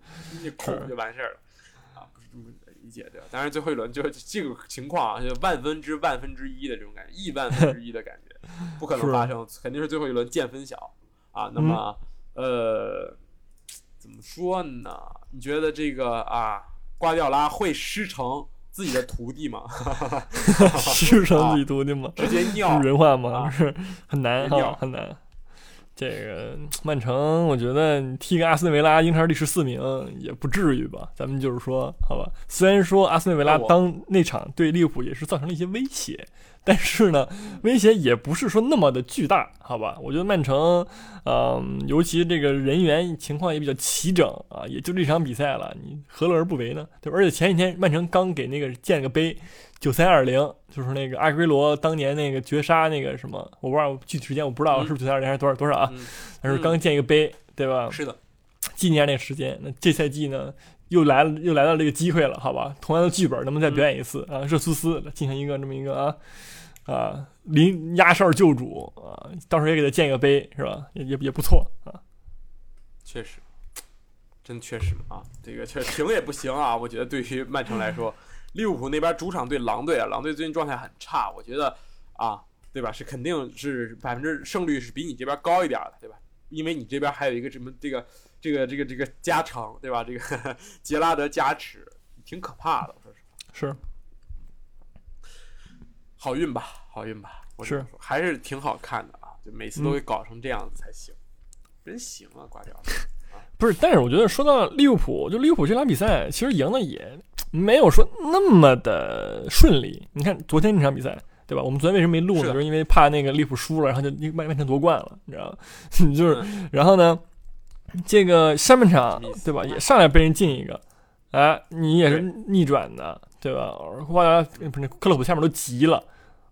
你控就完事儿了。啊，不是这么理解对吧？当然最后一轮就是这个情况啊，就万分之万分之一的这种感觉，亿万分之一的感觉，不可能 发生，肯定是最后一轮见分晓啊。那么、呃，怎么说呢？你觉得这个啊，瓜迪奥拉会师承自己的徒弟吗？师承自己徒弟吗？直接尿是人话吗？啊是很难尿哈，很难。这个曼城，我觉得你踢个阿斯顿维拉英超第十四名也不至于吧？咱们就是说，好吧。虽然说阿斯顿维拉当那场对利物浦也是造成了一些威胁，但是呢，威胁也不是说那么的巨大，好吧？我觉得曼城，嗯、尤其这个人员情况也比较齐整啊，也就这场比赛了，你何乐而不为呢？对吧？而且前几天曼城刚给那个建了个碑，九三二零，就是那个阿圭罗当年那个绝杀那个什么，我不知道具体时间我不知道嗯是不是九三二零还是多少多少啊？嗯，但是刚建一个碑，对吧？是的，纪念那个时间。那这赛季呢，又来了，又来到这个机会了，好吧？同样的剧本，能不能再表演一次、啊？热苏斯进行一个这么一个啊啊临压哨救主啊，到时候也给他建一个碑，是吧？也也也不错啊。确实，真确实啊，这个确实停也不行啊。我觉得对于曼城来说，利物浦那边主场对狼队啊，狼队最近状态很差，我觉得啊，对吧？是肯定是百分之胜率是比你这边高一点的，对吧？因为你这边还有一个什么这个这个这个这个加成，对吧？这个 杰拉德加持，挺可怕的，我说实话。是好运吧，好运吧，我是还是挺好看的啊，就每次都会搞成这样子才行，真行啊，瓜迪奥拉。不是？但是我觉得说到利物浦，就利物浦这场比赛其实赢的也没有说那么的顺利。你看昨天那场比赛。对吧？我们昨天为什么没录呢？是就是因为怕那个利物浦输了，然后就曼曼城夺冠了，你知道吗？就是，嗯然后呢，这个上半场对吧，也上来被人进一个，哎，你也是逆转的，对吧？后来不是克洛普下面都急了，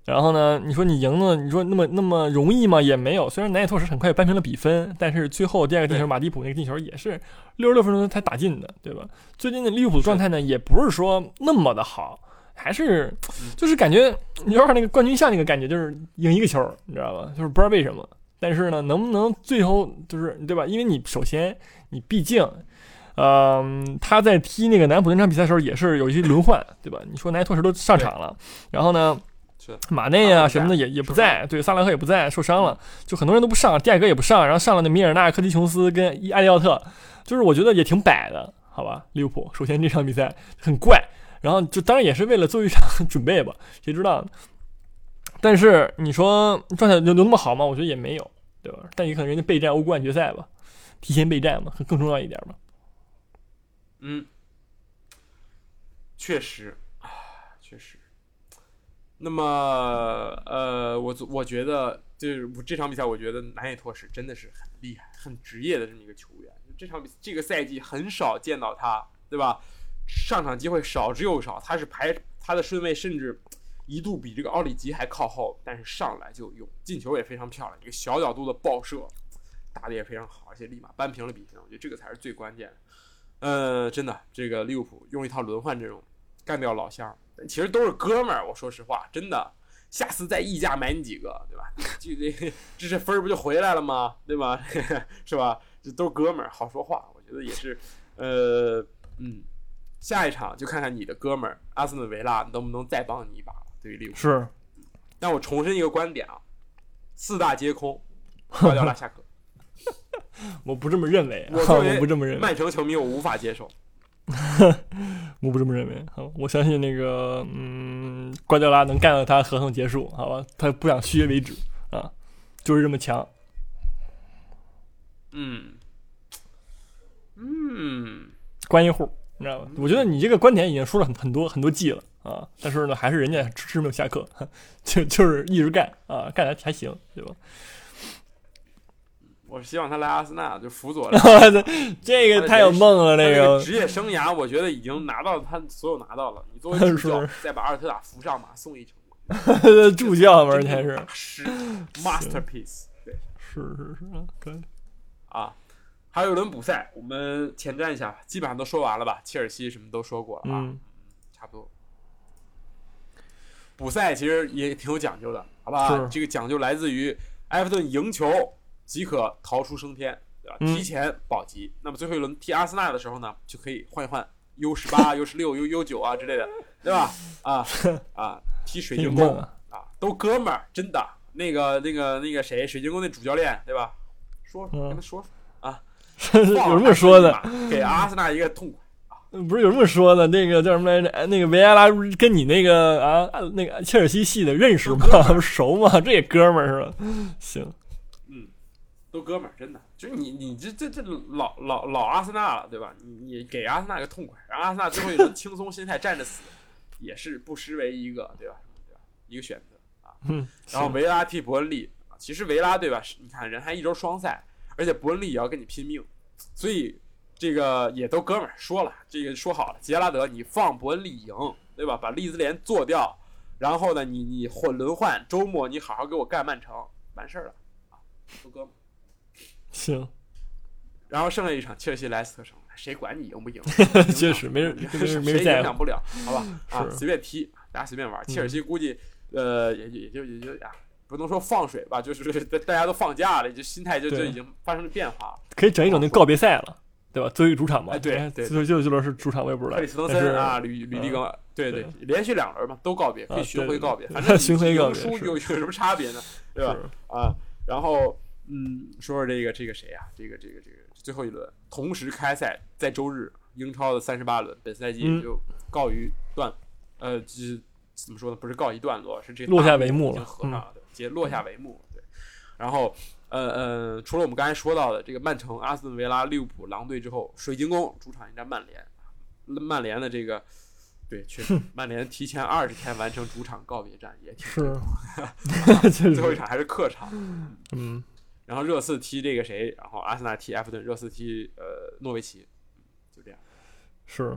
然后呢，你说你赢了，你说那么那么容易吗？也没有。虽然南野拓实很快扳平了比分，但是最后第二个进球马蒂普那个进球也是六十六分钟才打进的，对吧？最近的利物浦状态呢，也不是说那么的好。还是就是感觉有点那个冠军相那个感觉，就是赢一个球，你知道吧？就是不知道为什么。但是呢，能不能最后就是对吧？因为你首先你毕竟，嗯、他在踢那个南普那场比赛的时候也是有一些轮换，对吧？你说南托什都上场了，然后呢，马内啊什么的也也不在，对，萨拉赫也不在，受伤了，就很多人都不上，蒂亚戈也不上，然后上了那米尔纳、科迪琼斯跟伊埃利奥特，就是我觉得也挺摆的，好吧？利物浦首先这场比赛很怪，然后就当然也是为了做一场 准备吧，谁知道呢？但是你说状态有有那么好吗？我觉得也没有，对吧？但也可能人家备战欧冠决赛吧，提前备战嘛，更更重要一点嘛。嗯，确实，啊，确实。那么，呃，我我觉得，就是我这场比赛，我觉得南野拓实真的是很厉害、很职业的这么一个球员。这场比这个赛季很少见到他，对吧？上场机会少之又少，他是排他的顺位甚至一度比这个奥里吉还靠后，但是上来就有进球也非常漂亮，一个小角度的爆射，打的也非常好，而且立马扳平了比分。我觉得这个才是最关键的。呃，真的，这个利物浦用一套轮换阵容干掉老乡，其实都是哥们儿。我说实话，真的，下次再溢价买你几个，对吧？就 这这这分儿不就回来了吗？对吧？是吧？这都是哥们儿，好说话。我觉得也是，呃，嗯，下一场就看看你的哥们儿阿斯顿维拉能不能再帮你一把了。对于利物浦，是，但我重申一个观点啊，四大皆空，瓜迪奥拉下课。我不这么认为，我作为我不这么认为，曼城球迷，我无法接受。我不这么认为。好，我相信那个，嗯，瓜迪奥拉能干到他合同结束，好吧？他不想续约为止啊，就是这么强。嗯，嗯，关一户，你知道吧？我觉得你这个观点已经说了很很多很多季了啊，但是呢，还是人家迟迟没有下课，就就是一直干啊，干的还行，对吧？我是希望他来阿森纳就辅佐 这个太有梦了，那个个职业生涯，我觉得已经拿到他所有拿到了。你作为 助教，再把阿尔特塔扶上马，送一程，助教嘛，而且还是大师 masterpiece。对是是是啊，可以。啊，还有一轮补赛，我们前瞻一下，基本上都说完了吧？切尔西什么都说过了啊，嗯，差不多。补赛其实也挺有讲究的，好不好？这个讲究来自于埃弗顿赢球即可逃出升天，对吧？嗯提前保级。那么最后一轮踢阿森纳的时候呢，就可以换一换 U 十八、U 十六、U U 九啊之类的，对吧？啊 啊，踢水晶宫啊，啊，都哥们儿，真的。那个那个那个谁，水晶宫那主教练，对吧？说嗯跟他说 说啊，有什么说的，给阿森纳一个痛快。不是有这么说的？那个叫什么来着？哎那个维埃拉跟你那个啊那个切尔西系的认识吗？不熟吗？这也哥们儿是吧？行，都哥们儿，真的，就是你你这这这老老老阿森纳了，对吧？你你给阿森纳个痛快，让阿森纳最后一轮轻松心态站着死，也是不失为一个对吧？对吧？一个选择啊。嗯，然后维拉踢伯恩利，啊其实维拉对吧？是你看人还一周双赛，而且伯恩利也要跟你拼命，所以这个也都哥们儿说了，这个说好了，杰拉德你放伯恩利赢，对吧？把利兹联做掉，然后呢，你你混轮换，周末你好好给我干曼城，完事儿了啊，都哥们儿。行，然后剩下一场切尔西莱斯特城，谁管你赢不赢？确实没人 没人影响不了，好吧？啊，随便踢，大家随便玩。切尔西估计呃也也也就也就啊，不能说放水吧，就是大大家都放假了，就心态就就已经发生了变化了。可以整一整那告别赛了，对吧？作为主场嘛，哎对对最后最后这轮是主场，我也不知道克里斯滕森啊，吕吕迪更，对对，连续两轮嘛都告别，可以巡回告别，反正你 巡回告赢别输有有什么差别呢？对吧？啊，然后嗯，说说这个这个谁啊？这个这个这个最后一轮同时开赛，在周日英超的三十八轮，本赛季就告一段，呃，这怎么说呢？不是告一段落，是这个落下帷幕了嗯合上了，对，结落下帷幕。对，然后呃呃，除了我们刚才说到的这个曼城、阿斯顿维拉、利物浦、狼队之后，水晶宫主场迎战曼联，曼联的这个。对，确实，曼联提前二十天完成主场告别战，也挺是 确实，最后一场还是客场，嗯，然后热刺踢这个谁，然后阿森纳踢埃弗顿，热刺踢呃诺维奇，就这样。是，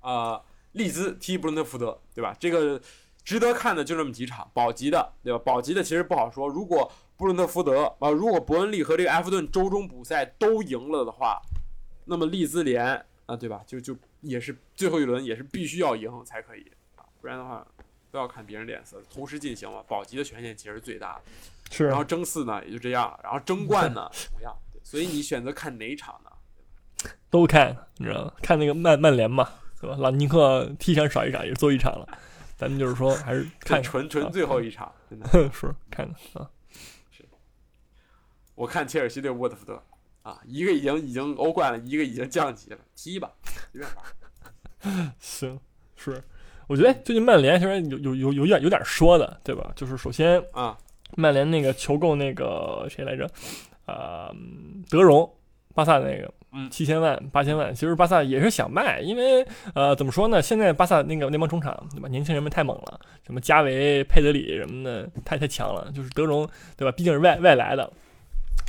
啊、利兹踢布伦特福德，对吧？这个值得看的就这么几场，保级的，对吧？保级的其实不好说。如果布伦特福德啊、如果伯恩利和这个埃弗顿周中补赛都赢了的话，那么利兹联啊、对吧？就就也是最后一轮也是必须要赢才可以啊，不然的话都要看别人脸色，同时进行嘛。保级的权限其实是最大的。是然后争四呢也就这样，然后争冠呢 同样。对所以你选择看哪一场呢？都看，你知道吗？看那个曼曼联嘛，对吧？朗尼克踢一场少一场，也是最后一场了。咱们就是说，还是看看纯纯最后一场，真的。是看看啊，是我看切尔西对沃特福德啊，一个已经已经欧冠了，一个已经降级了，踢吧，随便玩。行，是。我觉得最近曼联其实有有有有点有点说的，对吧？就是首先啊，曼联那个求购那个谁来着？啊、德容，巴萨那个，嗯七千万、八千万，其实巴萨也是想卖，因为呃，怎么说呢？现在巴萨那个那帮中场，对吧？年轻人们太猛了，什么加维、佩德里什么的，太太强了。就是德容，对吧？毕竟是外外来的，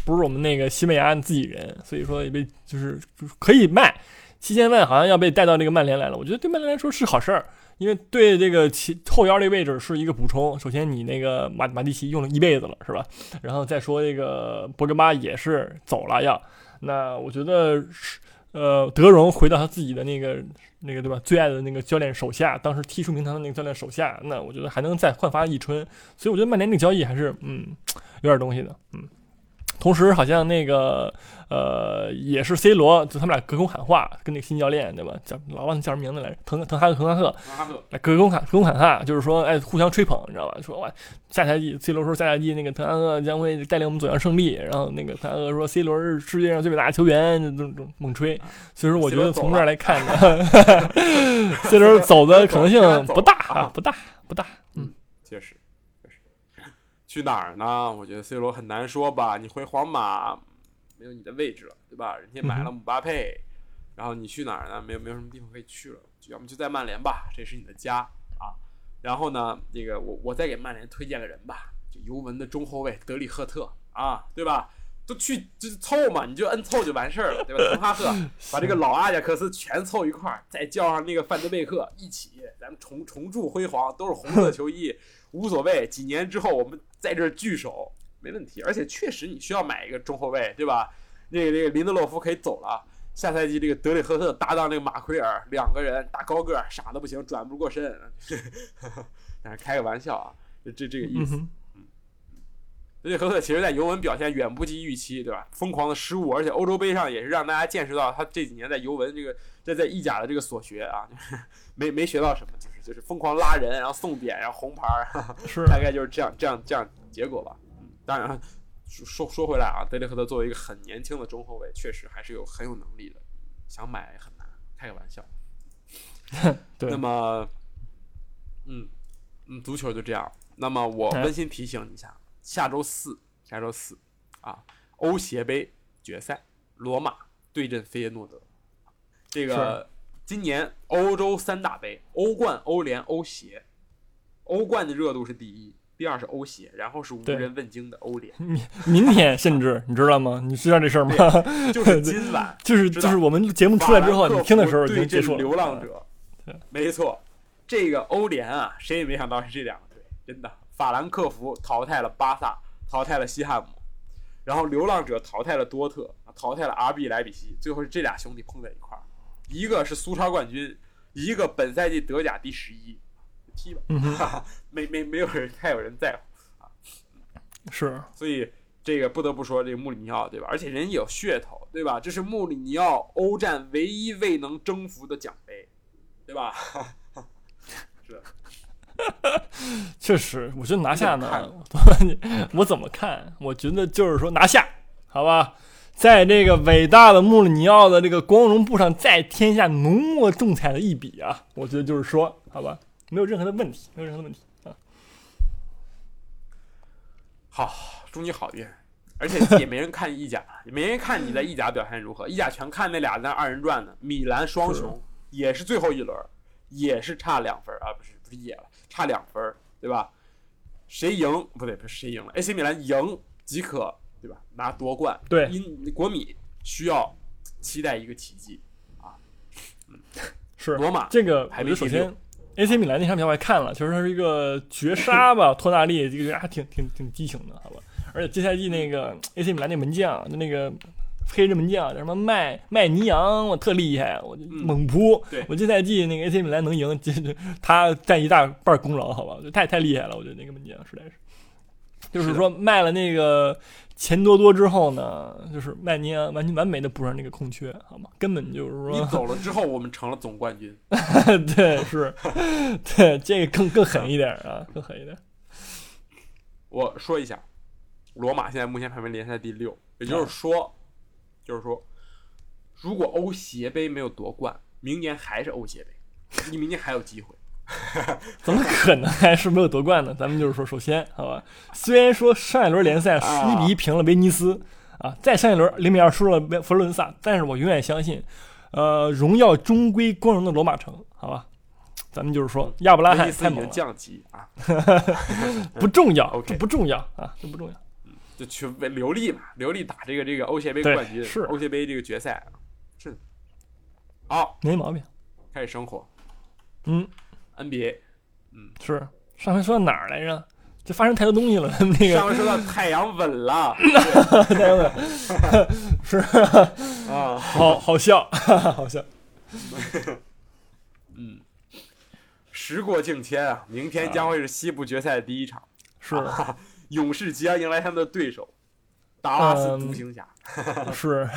不是我们那个西班牙自己人，所以说也被就是就是可以卖。七千万好像要被带到那个曼联来了，我觉得对曼联来说是好事儿，因为对这个前后腰这位置是一个补充。首先，你那个马马蒂奇用了一辈子了，是吧？然后再说这个博格巴也是走了要，那我觉得是呃德容回到他自己的那个那个对吧最爱的那个教练手下，当时踢出名堂的那个教练手下，那我觉得还能再焕发一春。所以我觉得曼联这个交易还是嗯有点东西的，嗯。同时，好像那个呃，也是 C 罗，就他们俩隔空喊话，跟那个新教练对吧？叫老忘记叫什么名字来着，滕滕哈格滕哈赫，哈克来隔空喊隔空喊话，就是说，哎，互相吹捧，你知道吧？说哇，下赛季 C 罗说下赛季那个滕哈赫将会带领我们走向胜利，然后那个滕哈赫说 C 罗是世界上最伟大的球员，这种这猛吹。所以说，我觉得从这儿来看呢，C 罗走的可能性不大啊，不大不大。嗯，确实。去哪儿呢？我觉得 C 罗很难说吧。你回皇马没有你的位置了，对吧？人家买了姆巴佩，然后你去哪儿呢？没有没有什么地方可以去了，要么就在曼联吧，这是你的家啊。然后呢，这个我我再给曼联推荐个人吧，就尤文的中后卫德里赫特啊，对吧？都去就是凑嘛，你就摁凑就完事儿了，对吧？滕哈赫 把这个老阿贾克斯全凑一块儿，再叫上那个范德贝克一起，咱们重重铸辉煌，都是红色球衣，无所谓。几年之后我们在这儿聚首，没问题。而且确实你需要买一个中后卫，对吧？那个那个林德洛夫可以走了，下赛季这个德里赫特搭档那个马奎尔，两个人大高个儿，傻的不行，转不过身。但是开个玩笑啊，这这这个意思。嗯哼，德里赫特其实在尤文表现远不及预期，对吧？疯狂的失误，而且欧洲杯上也是让大家见识到他这几年在尤文这个在在意甲的这个所学啊，就是没没学到什么，就是就是疯狂拉人，然后送点，然后红牌 大概就是这样这样这样结果吧。嗯，当然说说说回来啊，德里赫特作为一个很年轻的中后卫，确实还是有很有能力的，想买很难，开个玩笑。对那么，嗯嗯，足球就这样。那么我哎温馨提醒你一下，下周四，下周四啊，欧协杯决赛，罗马对阵费耶诺德。这个今年欧洲三大杯，欧冠、欧联、欧协，欧冠的热度是第一，第二是欧协，然后是无人问津的欧联，明明天甚至你知道吗？你知道这事儿吗？就是今晚。就是就是我们节目出来之后，你听的时候已经结束了。流浪者，没错，这个欧联啊，谁也没想到是这两个队，真的。法兰克福淘汰了巴萨，淘汰了西汉姆，然后流浪者淘汰了多特，淘汰了 RB 莱比锡，最后是这俩兄弟碰在一块儿，一个是苏超冠军，一个本赛季德甲第十一，踢吧，嗯哈哈，没没没有人太有人在乎。是所以这个不得不说，这个穆里尼奥对吧？而且人有噱头，对吧？这是穆里尼奥欧战唯一未能征服的奖杯，对吧？是，确实，我觉得拿下呢，我怎么看？我觉得就是说拿下，好吧，在这个伟大的穆里尼奥的这个光荣簿上再添下浓墨重彩的一笔啊！我觉得就是说，好吧，没有任何的问题，没有任何的问题啊。好，祝你好运。而且也没人看意甲，也没人看你在意甲表现如何。意甲全看那俩在二人转的，米兰双雄也是最后一轮，也是差两分啊，不是不是也了，差两分，对吧？谁赢不对，不是谁赢了，AC 米兰赢即可，对吧？拿夺冠。对因国米需要期待一个奇迹啊。是罗马这个，排名首先 AC 米兰那场比赛我还看了，其实它是一个绝杀吧，托纳利这个还挺挺挺激情的，好吧。而且这赛季那个 AC 米兰那门将，就那个黑人门将叫什么麦麦尼扬，我特厉害，我就嗯猛扑。对我这赛季那个 AC 米兰能赢，这 这他占一大半功劳，好吧，就太太厉害了，我觉得那个门将实在是。就是说卖了那个钱多多之后呢，就是曼尼昂完全完美的补上那个空缺，好吗？根本就是说你走了之后，我们成了总冠军。对，是，对，这个更更狠一点啊，更狠一点。我说一下，罗马现在目前排名联赛第六，也就是说，就是说，如果欧协杯没有夺冠，明年还是欧协杯，你明年还有机会。怎么可能还是没有夺冠呢？咱们就是说，首先，好吧，虽然说上一轮联赛十一比一平了威尼斯啊，再上一轮零比二输了佛罗伦萨，但是我永远相信，呃，荣耀终归光荣的罗马城，好吧。咱们就是说，亚布拉罕太猛了，降级啊，不重要，OK 这不重要啊，这不重要。就去为留力嘛，留力打这个这个欧协杯冠军，是欧协杯这个决赛。是的。好，没毛病。开始生活嗯，NBA。嗯是上回说到哪儿来着？就发生太多东西了，那个上回说到太阳稳了 太阳稳是 啊，好好笑，好笑。嗯，时过境迁啊，明天将会是西部决赛的第一场。是勇士即将迎来他们的对手达拉斯独行侠。是，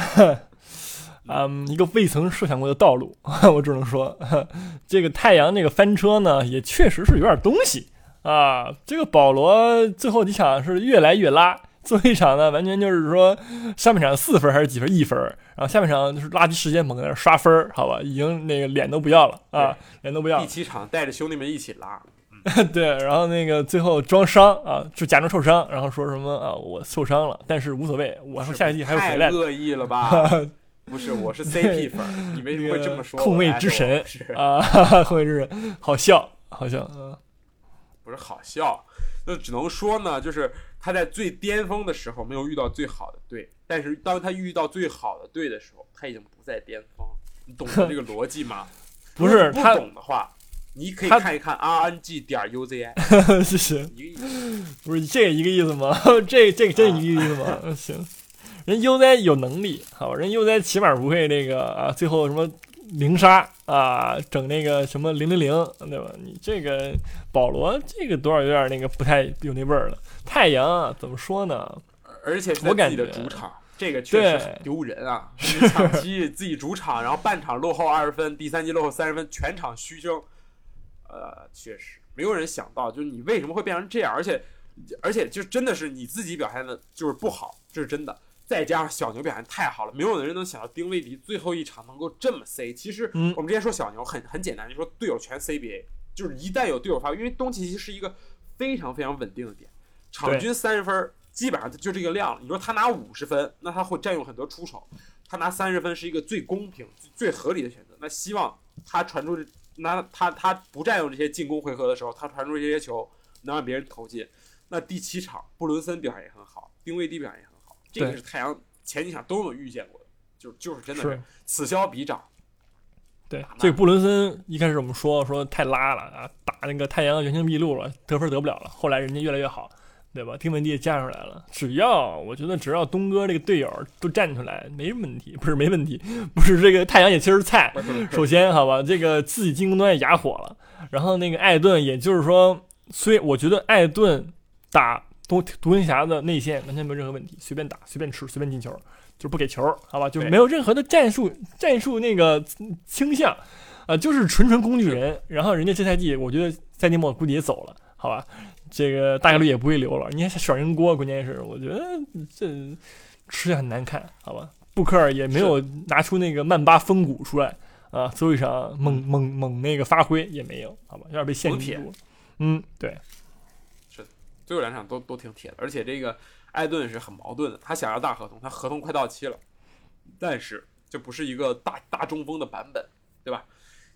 嗯，一个未曾设想过的道路，我只能说，这个太阳那个翻车呢，也确实是有点东西啊。这个保罗最后几场是越来越拉，最后一场呢，完全就是说上半场四分还是几分一分，然后下半场就是垃圾时间猛在那刷分，好吧，已经那个脸都不要了啊，脸都不要了第。七场带着兄弟们一起拉，对，然后那个最后装伤啊，就假装受伤，然后说什么啊，我受伤了，但是无所谓，我是下一季还会回来太。恶意了吧？不是，我是 CP 粉儿，你为什么会这么说我？控卫之哎神是啊，哈哈，控卫之神，好笑，好笑，嗯，不是好笑？那只能说呢，就是他在最巅峰的时候没有遇到最好的队，但是当他遇到最好的队的时候，他已经不在巅峰。你懂得这个逻辑吗？不是他不懂的话，你可以看一看 RNG 点 UZI，谢谢，一个意思。不是这一个意思吗？这这个真一个意思吗？嗯行，人悠哉有能力，好吧，人悠哉起码不会那个啊，最后什么零杀啊，整那个什么零零零，对吧？你这个保罗这个多少有点那个不太有那味儿了。太阳啊怎么说呢？而且是我感在自己的觉主场，这个确实丢人啊！你抢七自己主场，然后半场落后二十分，第三节落后三十分，全场虚声。呃，确实没有人想到，就是你为什么会变成这样，而且而且就真的是你自己表现的就是不好，这是真的。再加上小牛表现太好了，没有人能想到丁威迪最后一场能够这么 C。其实嗯我们之前说小牛很很简单，就说队友全 CBA，就是一旦有队友发挥，因为东契奇是一个非常非常稳定的点，场均三十分基本上就这个量了。你说他拿五十分，那他会占用很多出手；他拿三十分是一个最公平、最合理的选择。那希望他传出，拿他他不占用这些进攻回合的时候，他传出这些球能让别人投进。那第七场布伦森表现也很好，丁威迪表现也这个是太阳前几场都有遇见过的，就就是真的是是此消彼长。对，这个布伦森一开始我们说说太拉了啊，打那个太阳原形毕露了，得分得不了了。后来人家越来越好，对吧？丁文迪也站出来了。只要我觉得只要东哥这个队友都站出来，没问题，不是没问题，不是这个太阳也其实菜。首先，好吧，这个自己进攻端也哑火了，然后那个艾顿，也就是说，虽我觉得艾顿打独独行侠的内线完全没有任何问题，随便打，随便吃，随便进球，就是不给球，好吧，就对没有任何的战术战术那个倾向，啊、就是纯纯工具人。然后人家这赛季，我觉得赛季末估计也走了，好吧，这个大概率也不会留了。你还甩人锅，关键是我觉得这吃的很难看，好吧。布克尔也没有拿出那个曼巴风骨出来啊，最后一场猛猛猛那个发挥也没有，好吧，有点被限制住。嗯，对，最后两场都都挺铁的，而且这个艾顿是很矛盾的，他想要大合同，他合同快到期了，但是这不是一个大大中锋的版本，对吧？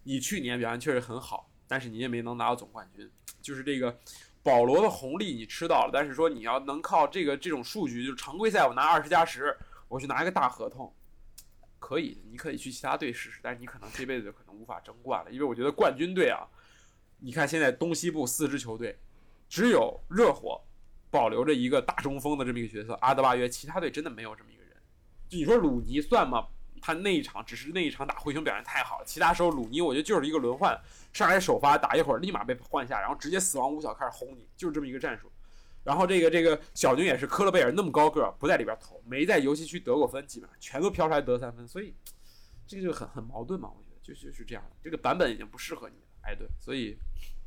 你去年表现确实很好，但是你也没能拿到总冠军，就是这个保罗的红利你吃到了，但是说你要能靠这个这种数据，就是常规赛我拿二十加十，我去拿一个大合同。可以，你可以去其他队试试，但是你可能这辈子就可能无法争冠了，因为我觉得冠军队啊，你看现在东西部四支球队，只有热火保留着一个大中锋的这么一个角色，阿德巴约，其他队真的没有这么一个人。就你说鲁尼算吗？他那一场只是那一场打灰熊表现太好，其他时候鲁尼我觉得就是一个轮换，上来首发打一会儿立马被换下，然后直接死亡五小开始轰你，就是这么一个战术。然后这个这个小牛也是科勒贝尔那么高个儿不在里边投，没在游戏区得过分，基本上全都飘出来得三分，所以这个就很很矛盾嘛，我觉得就就是这样的，这个版本已经不适合你了，哎对，所以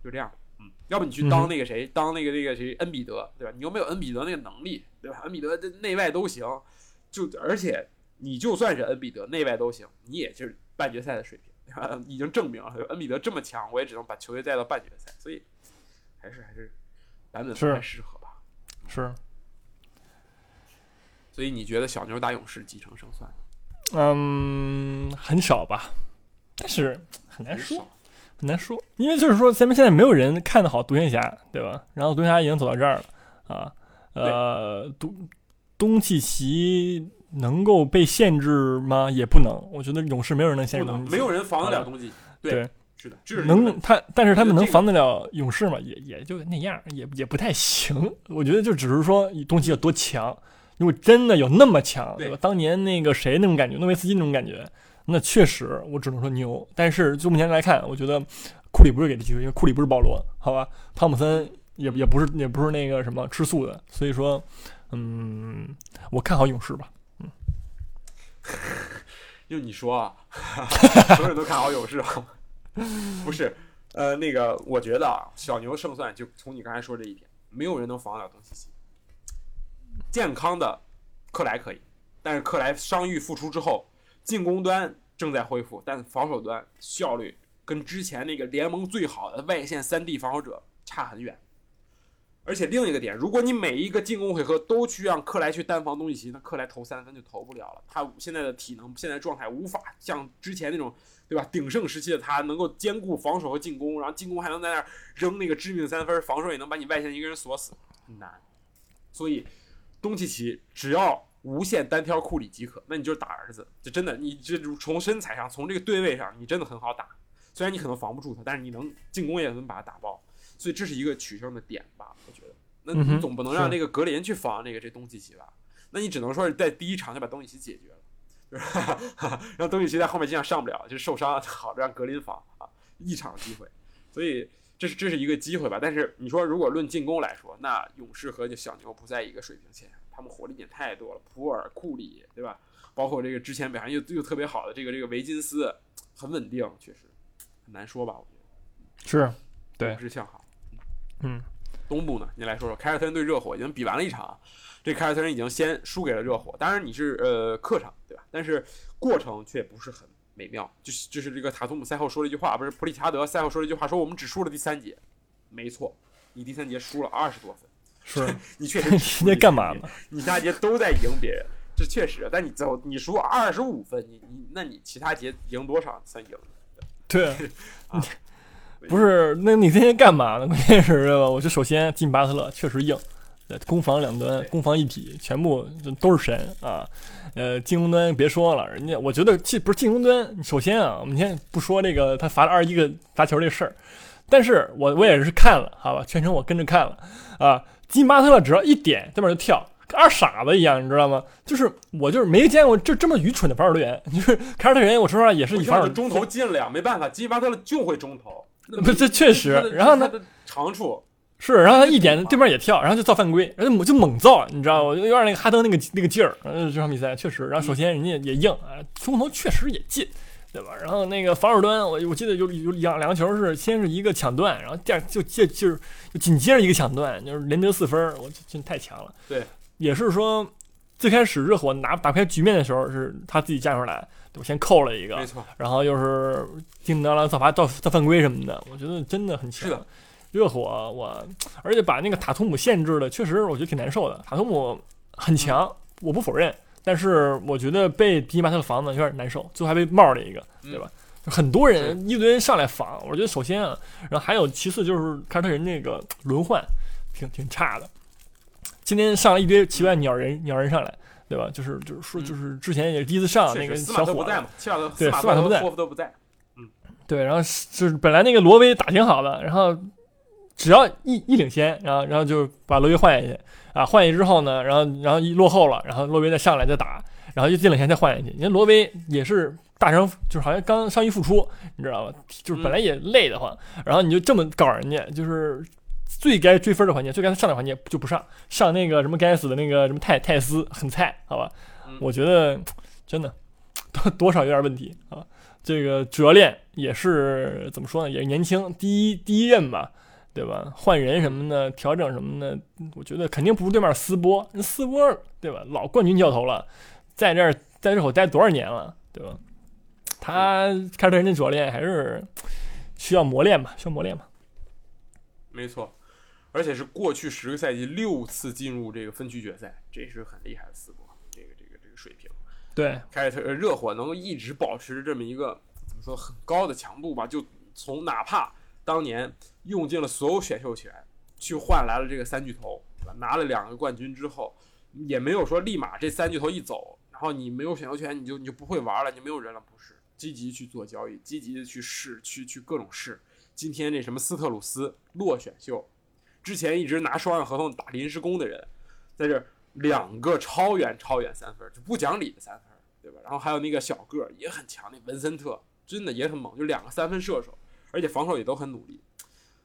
就这样。嗯，要不你去当那个谁，当那个那个谁，恩比德，对吧？你又没有恩比德那个能力，对吧？恩比德这内外都行，就而且你就算是恩比德内外都行，你也就是半决赛的水平，对吧？已经证明了恩比德这么强，我也只能把球队带到半决赛，所以还是还是版本不太适合吧。是，所以你觉得小牛打勇士几成胜算？嗯，很少吧，但是很难说。很难说，因为就是说，咱们现在没有人看得好独行侠，对吧？然后独行侠已经走到这儿了啊，呃，独东契奇能够被限制吗？也不能。我觉得勇士没有人能限，制东契奇，没有人防得了东契奇。对，是的，能他，但是他们能防得了勇士吗？也也就那样，也也不太行。我觉得就只是说东契有多强，如果真的有那么强，对对吧？当年那个谁那种感觉，诺维斯基那种感觉，那确实我只能说牛。但是就目前来看，我觉得库里不是给的机会，因为库里不是保罗，好吧？汤普森也也不是也不是那个什么吃素的，所以说，嗯，我看好勇士吧。嗯 就你说啊，所有人都看好勇士啊？不是，呃，那个我觉得啊，小牛胜算就从你刚才说这一点，没有人能防得了东契奇。健康的克莱可以，但是克莱伤愈复出之后，进攻端正在恢复，但防守端效率跟之前那个联盟最好的外线三 D 防守者差很远。而且另一个点，如果你每一个进攻回合都去让克莱去单防东契奇，那克莱投三分就投不了了。他现在的体能、现在状态无法像之前那种，对吧？鼎盛时期的他能够兼顾防守和进攻，然后进攻还能在那儿扔那个致命三分，防守也能把你外线一个人锁死，很难。所以东契奇只要无限单挑库里即可，那你就是打儿子，就真的你这从身材上，从这个对位上，你真的很好打。虽然你可能防不住他，但是你能进攻也能把他打爆。所以这是一个取胜的点吧，我觉得。那总不能让是这个格林去防那个这东契奇吧？那你只能说是在第一场就把东契奇解决了。就是 让东契奇在后面经常上不了，就是受伤，好让格林防啊，一场机会，所以这是这是一个机会吧。但是你说如果论进攻来说，那勇士和小牛不在一个水平线，他们火力点太多了，普尔、库里，对吧？包括这个之前表现又又特别好的这个这个维金斯，很稳定，确实很难说吧？我觉得是，对不是向好。嗯，东部呢，你来说说，凯尔特人对热火已经比完了一场，这凯尔特人已经先输给了热火，当然你是呃客场对吧？但是过程却不是很美妙，就是就是这个塔图姆赛后说了一句话，不是普里查德赛后说了一句话，说我们只输了第三节，没错，你第三节输了二十多分，是 你确实 你输在干嘛呢？你大节都在赢别人，这确实，但你走你输二十五分，你你那你其他节赢多少算赢？对，啊不是，那你那天干嘛呢？关键是对吧？我就首先进巴特勒确实硬，呃攻防两端攻防一体，全部都是神啊。呃，进攻端别说了，人家我觉得进不是进攻端，首先啊，我们先不说这个他罚了二十一个罚球这事儿，但是我我也是看了，好吧，全程我跟着看了啊。金巴特勒只要一点，对面就跳，跟二傻子一样，你知道吗？就是我就是没见过这这么愚蠢的防守队员，就是凯尔特人，我说实话也是以防守中投进了呀，没办法，吉米巴特勒就会中投，不这确实然后呢他长处是，然后他一点对面也跳，然后就造犯规，然后就猛就猛造，你知道吗？我就有点那个哈登那个那个劲儿。这场比赛确实，然后首先人家也硬啊，中投确实也进，对吧？然后那个防守端，我我记得有有两两个球是先是一个抢断，然后第二就接就是紧接着一个抢断，就是连得四分，我真太强了。对，也是说最开始热火拿打不开局面的时候，是他自己站出来，对吧？先扣了一个没，错，然后又是叮当啷造罚造造犯规什么的，我觉得真的很强。是的，热火我，而且把那个塔图姆限制的，确实我觉得挺难受的。塔图姆很强，我不否认，但是我觉得被迪马特防的有点难受，最后还被帽了一个，嗯。对吧？很多人一堆人上来防，我觉得首先啊，然后还有其次就是凯尔特人那个轮换挺挺差的。今天上了一堆奇怪鸟人鸟人上来，对吧？就是就是说嗯。就是之前也是第一次上那个小伙子。对斯斯马特不在。对，然后是就是本来那个罗威打挺好的，然后只要一一领先，然后然后就把罗威换下去啊，换下去之后呢，然后然后一落后了，然后罗威再上来再打，然后又进领先再换下去。你看罗威也是大伤，就是好像刚伤愈复出，你知道吧？就是本来也累得慌，然后你就这么搞人家，就是最该追分的环节，最该上的环节就不上，上那个什么该死的那个什么泰泰斯很菜，好吧？嗯我觉得真的多多少有点问题啊。这个主教练也是怎么说呢？也是年轻，第一第一任吧，对吧？换人什么的，调整什么的，我觉得肯定不如对面斯波。人斯波对吧？老冠军教头了，在这儿在热火待多少年了，对吧？他凯尔特人的主教练还是需要磨练吧，需要磨练吧。没错，而且是过去十个赛季六次进入这个分区决赛，这是很厉害的斯波，这个这个这个水平。对，凯尔特呃热火能够一直保持这么一个怎么说很高的强度吧，就从哪怕当年用尽了所有选秀权去换来了这个三巨头，拿了两个冠军之后，也没有说立马这三巨头一走，然后你没有选秀权你就你就不会玩了，你没有人了，不是积极去做交易，积极的去试，去去各种试。今天这什么斯特鲁斯落选秀，之前一直拿双向合同打临时工的人，在这两个超远超远三分，就不讲理的三分，对吧？然后还有那个小个也很强，那文森特真的也很猛，就两个三分射手，而且防守也都很努力。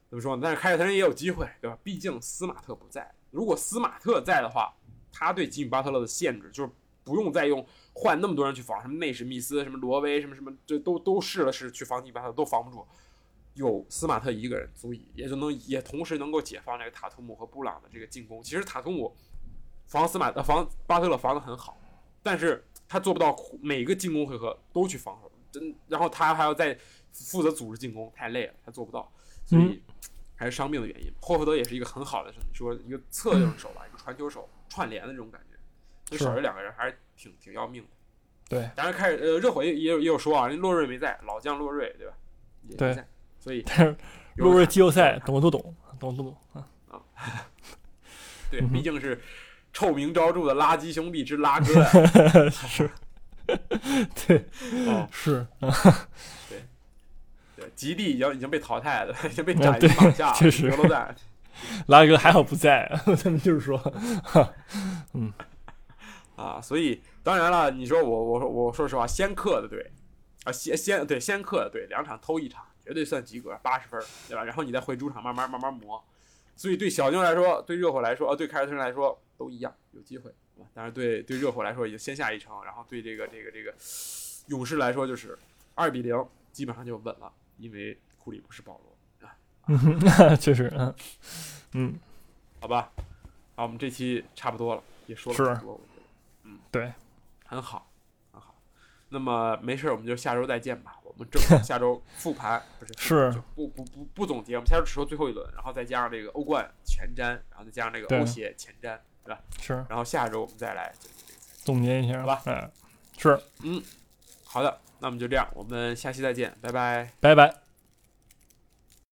怎么说呢？但是凯尔特人也有机会，对吧？毕竟斯马特不在，如果斯马特在的话，他对吉米巴特勒的限制就是不用再用换那么多人去防，什么内史密斯、什么罗威、什么什么，这都都试了试去防吉米巴特都防不住。有斯马特一个人足以，也就能也同时能够解放这个塔图姆和布朗的这个进攻。其实塔图姆防斯马呃防巴特勒防的很好，但是他做不到每个进攻回合都去防守，真然后他还要再负责组织进攻，太累了，他做不到，所以还是伤病的原因。霍福德也是一个很好的，你说一个侧应手吧，一个传球手串联的这种感觉，所以是少这两个人还是挺挺要命的。对，当然开始呃热火也也有也有说啊，人洛瑞没在，老将洛瑞对吧？也没对在，所以但是洛瑞季后赛懂的都懂，懂的都懂啊啊。对，毕竟是臭名昭著的垃圾兄弟之拉哥呀。是，对，哦，是，对，吉地已经已经被淘汰了，已经被嗯斩于对马下了，确实。拉哥还好不在，他们就是说，嗯啊，所以当然了，你说我我我说实话，先克的队啊，先先对先克的队两场偷一场，绝对算及格，八十分，对吧？然后你再回主场慢慢慢慢磨，所以对小牛来说，对热火来说，呃，对凯尔特人来说都一样，有机会。对吧当然对对热火来说已经先下一城，然后对这个这个这个勇士来说就是二比零，基本上就稳了，因为库里不是保罗啊，确实，嗯嗯，好吧？好，我们这期差不多了，也说了是很多，我觉得，嗯，对，很好，很好。那么没事，我们就下周再见吧。我们正好下周 复盘，不是是不不不不总结，我们下周只说最后一轮，然后再加上这个欧冠前瞻，然后再加上这个欧协前瞻，对吧？是然后下周我们再来。总结一下，好吧嗯，是，嗯好的，那我们就这样，我们下期再见，拜拜。拜拜。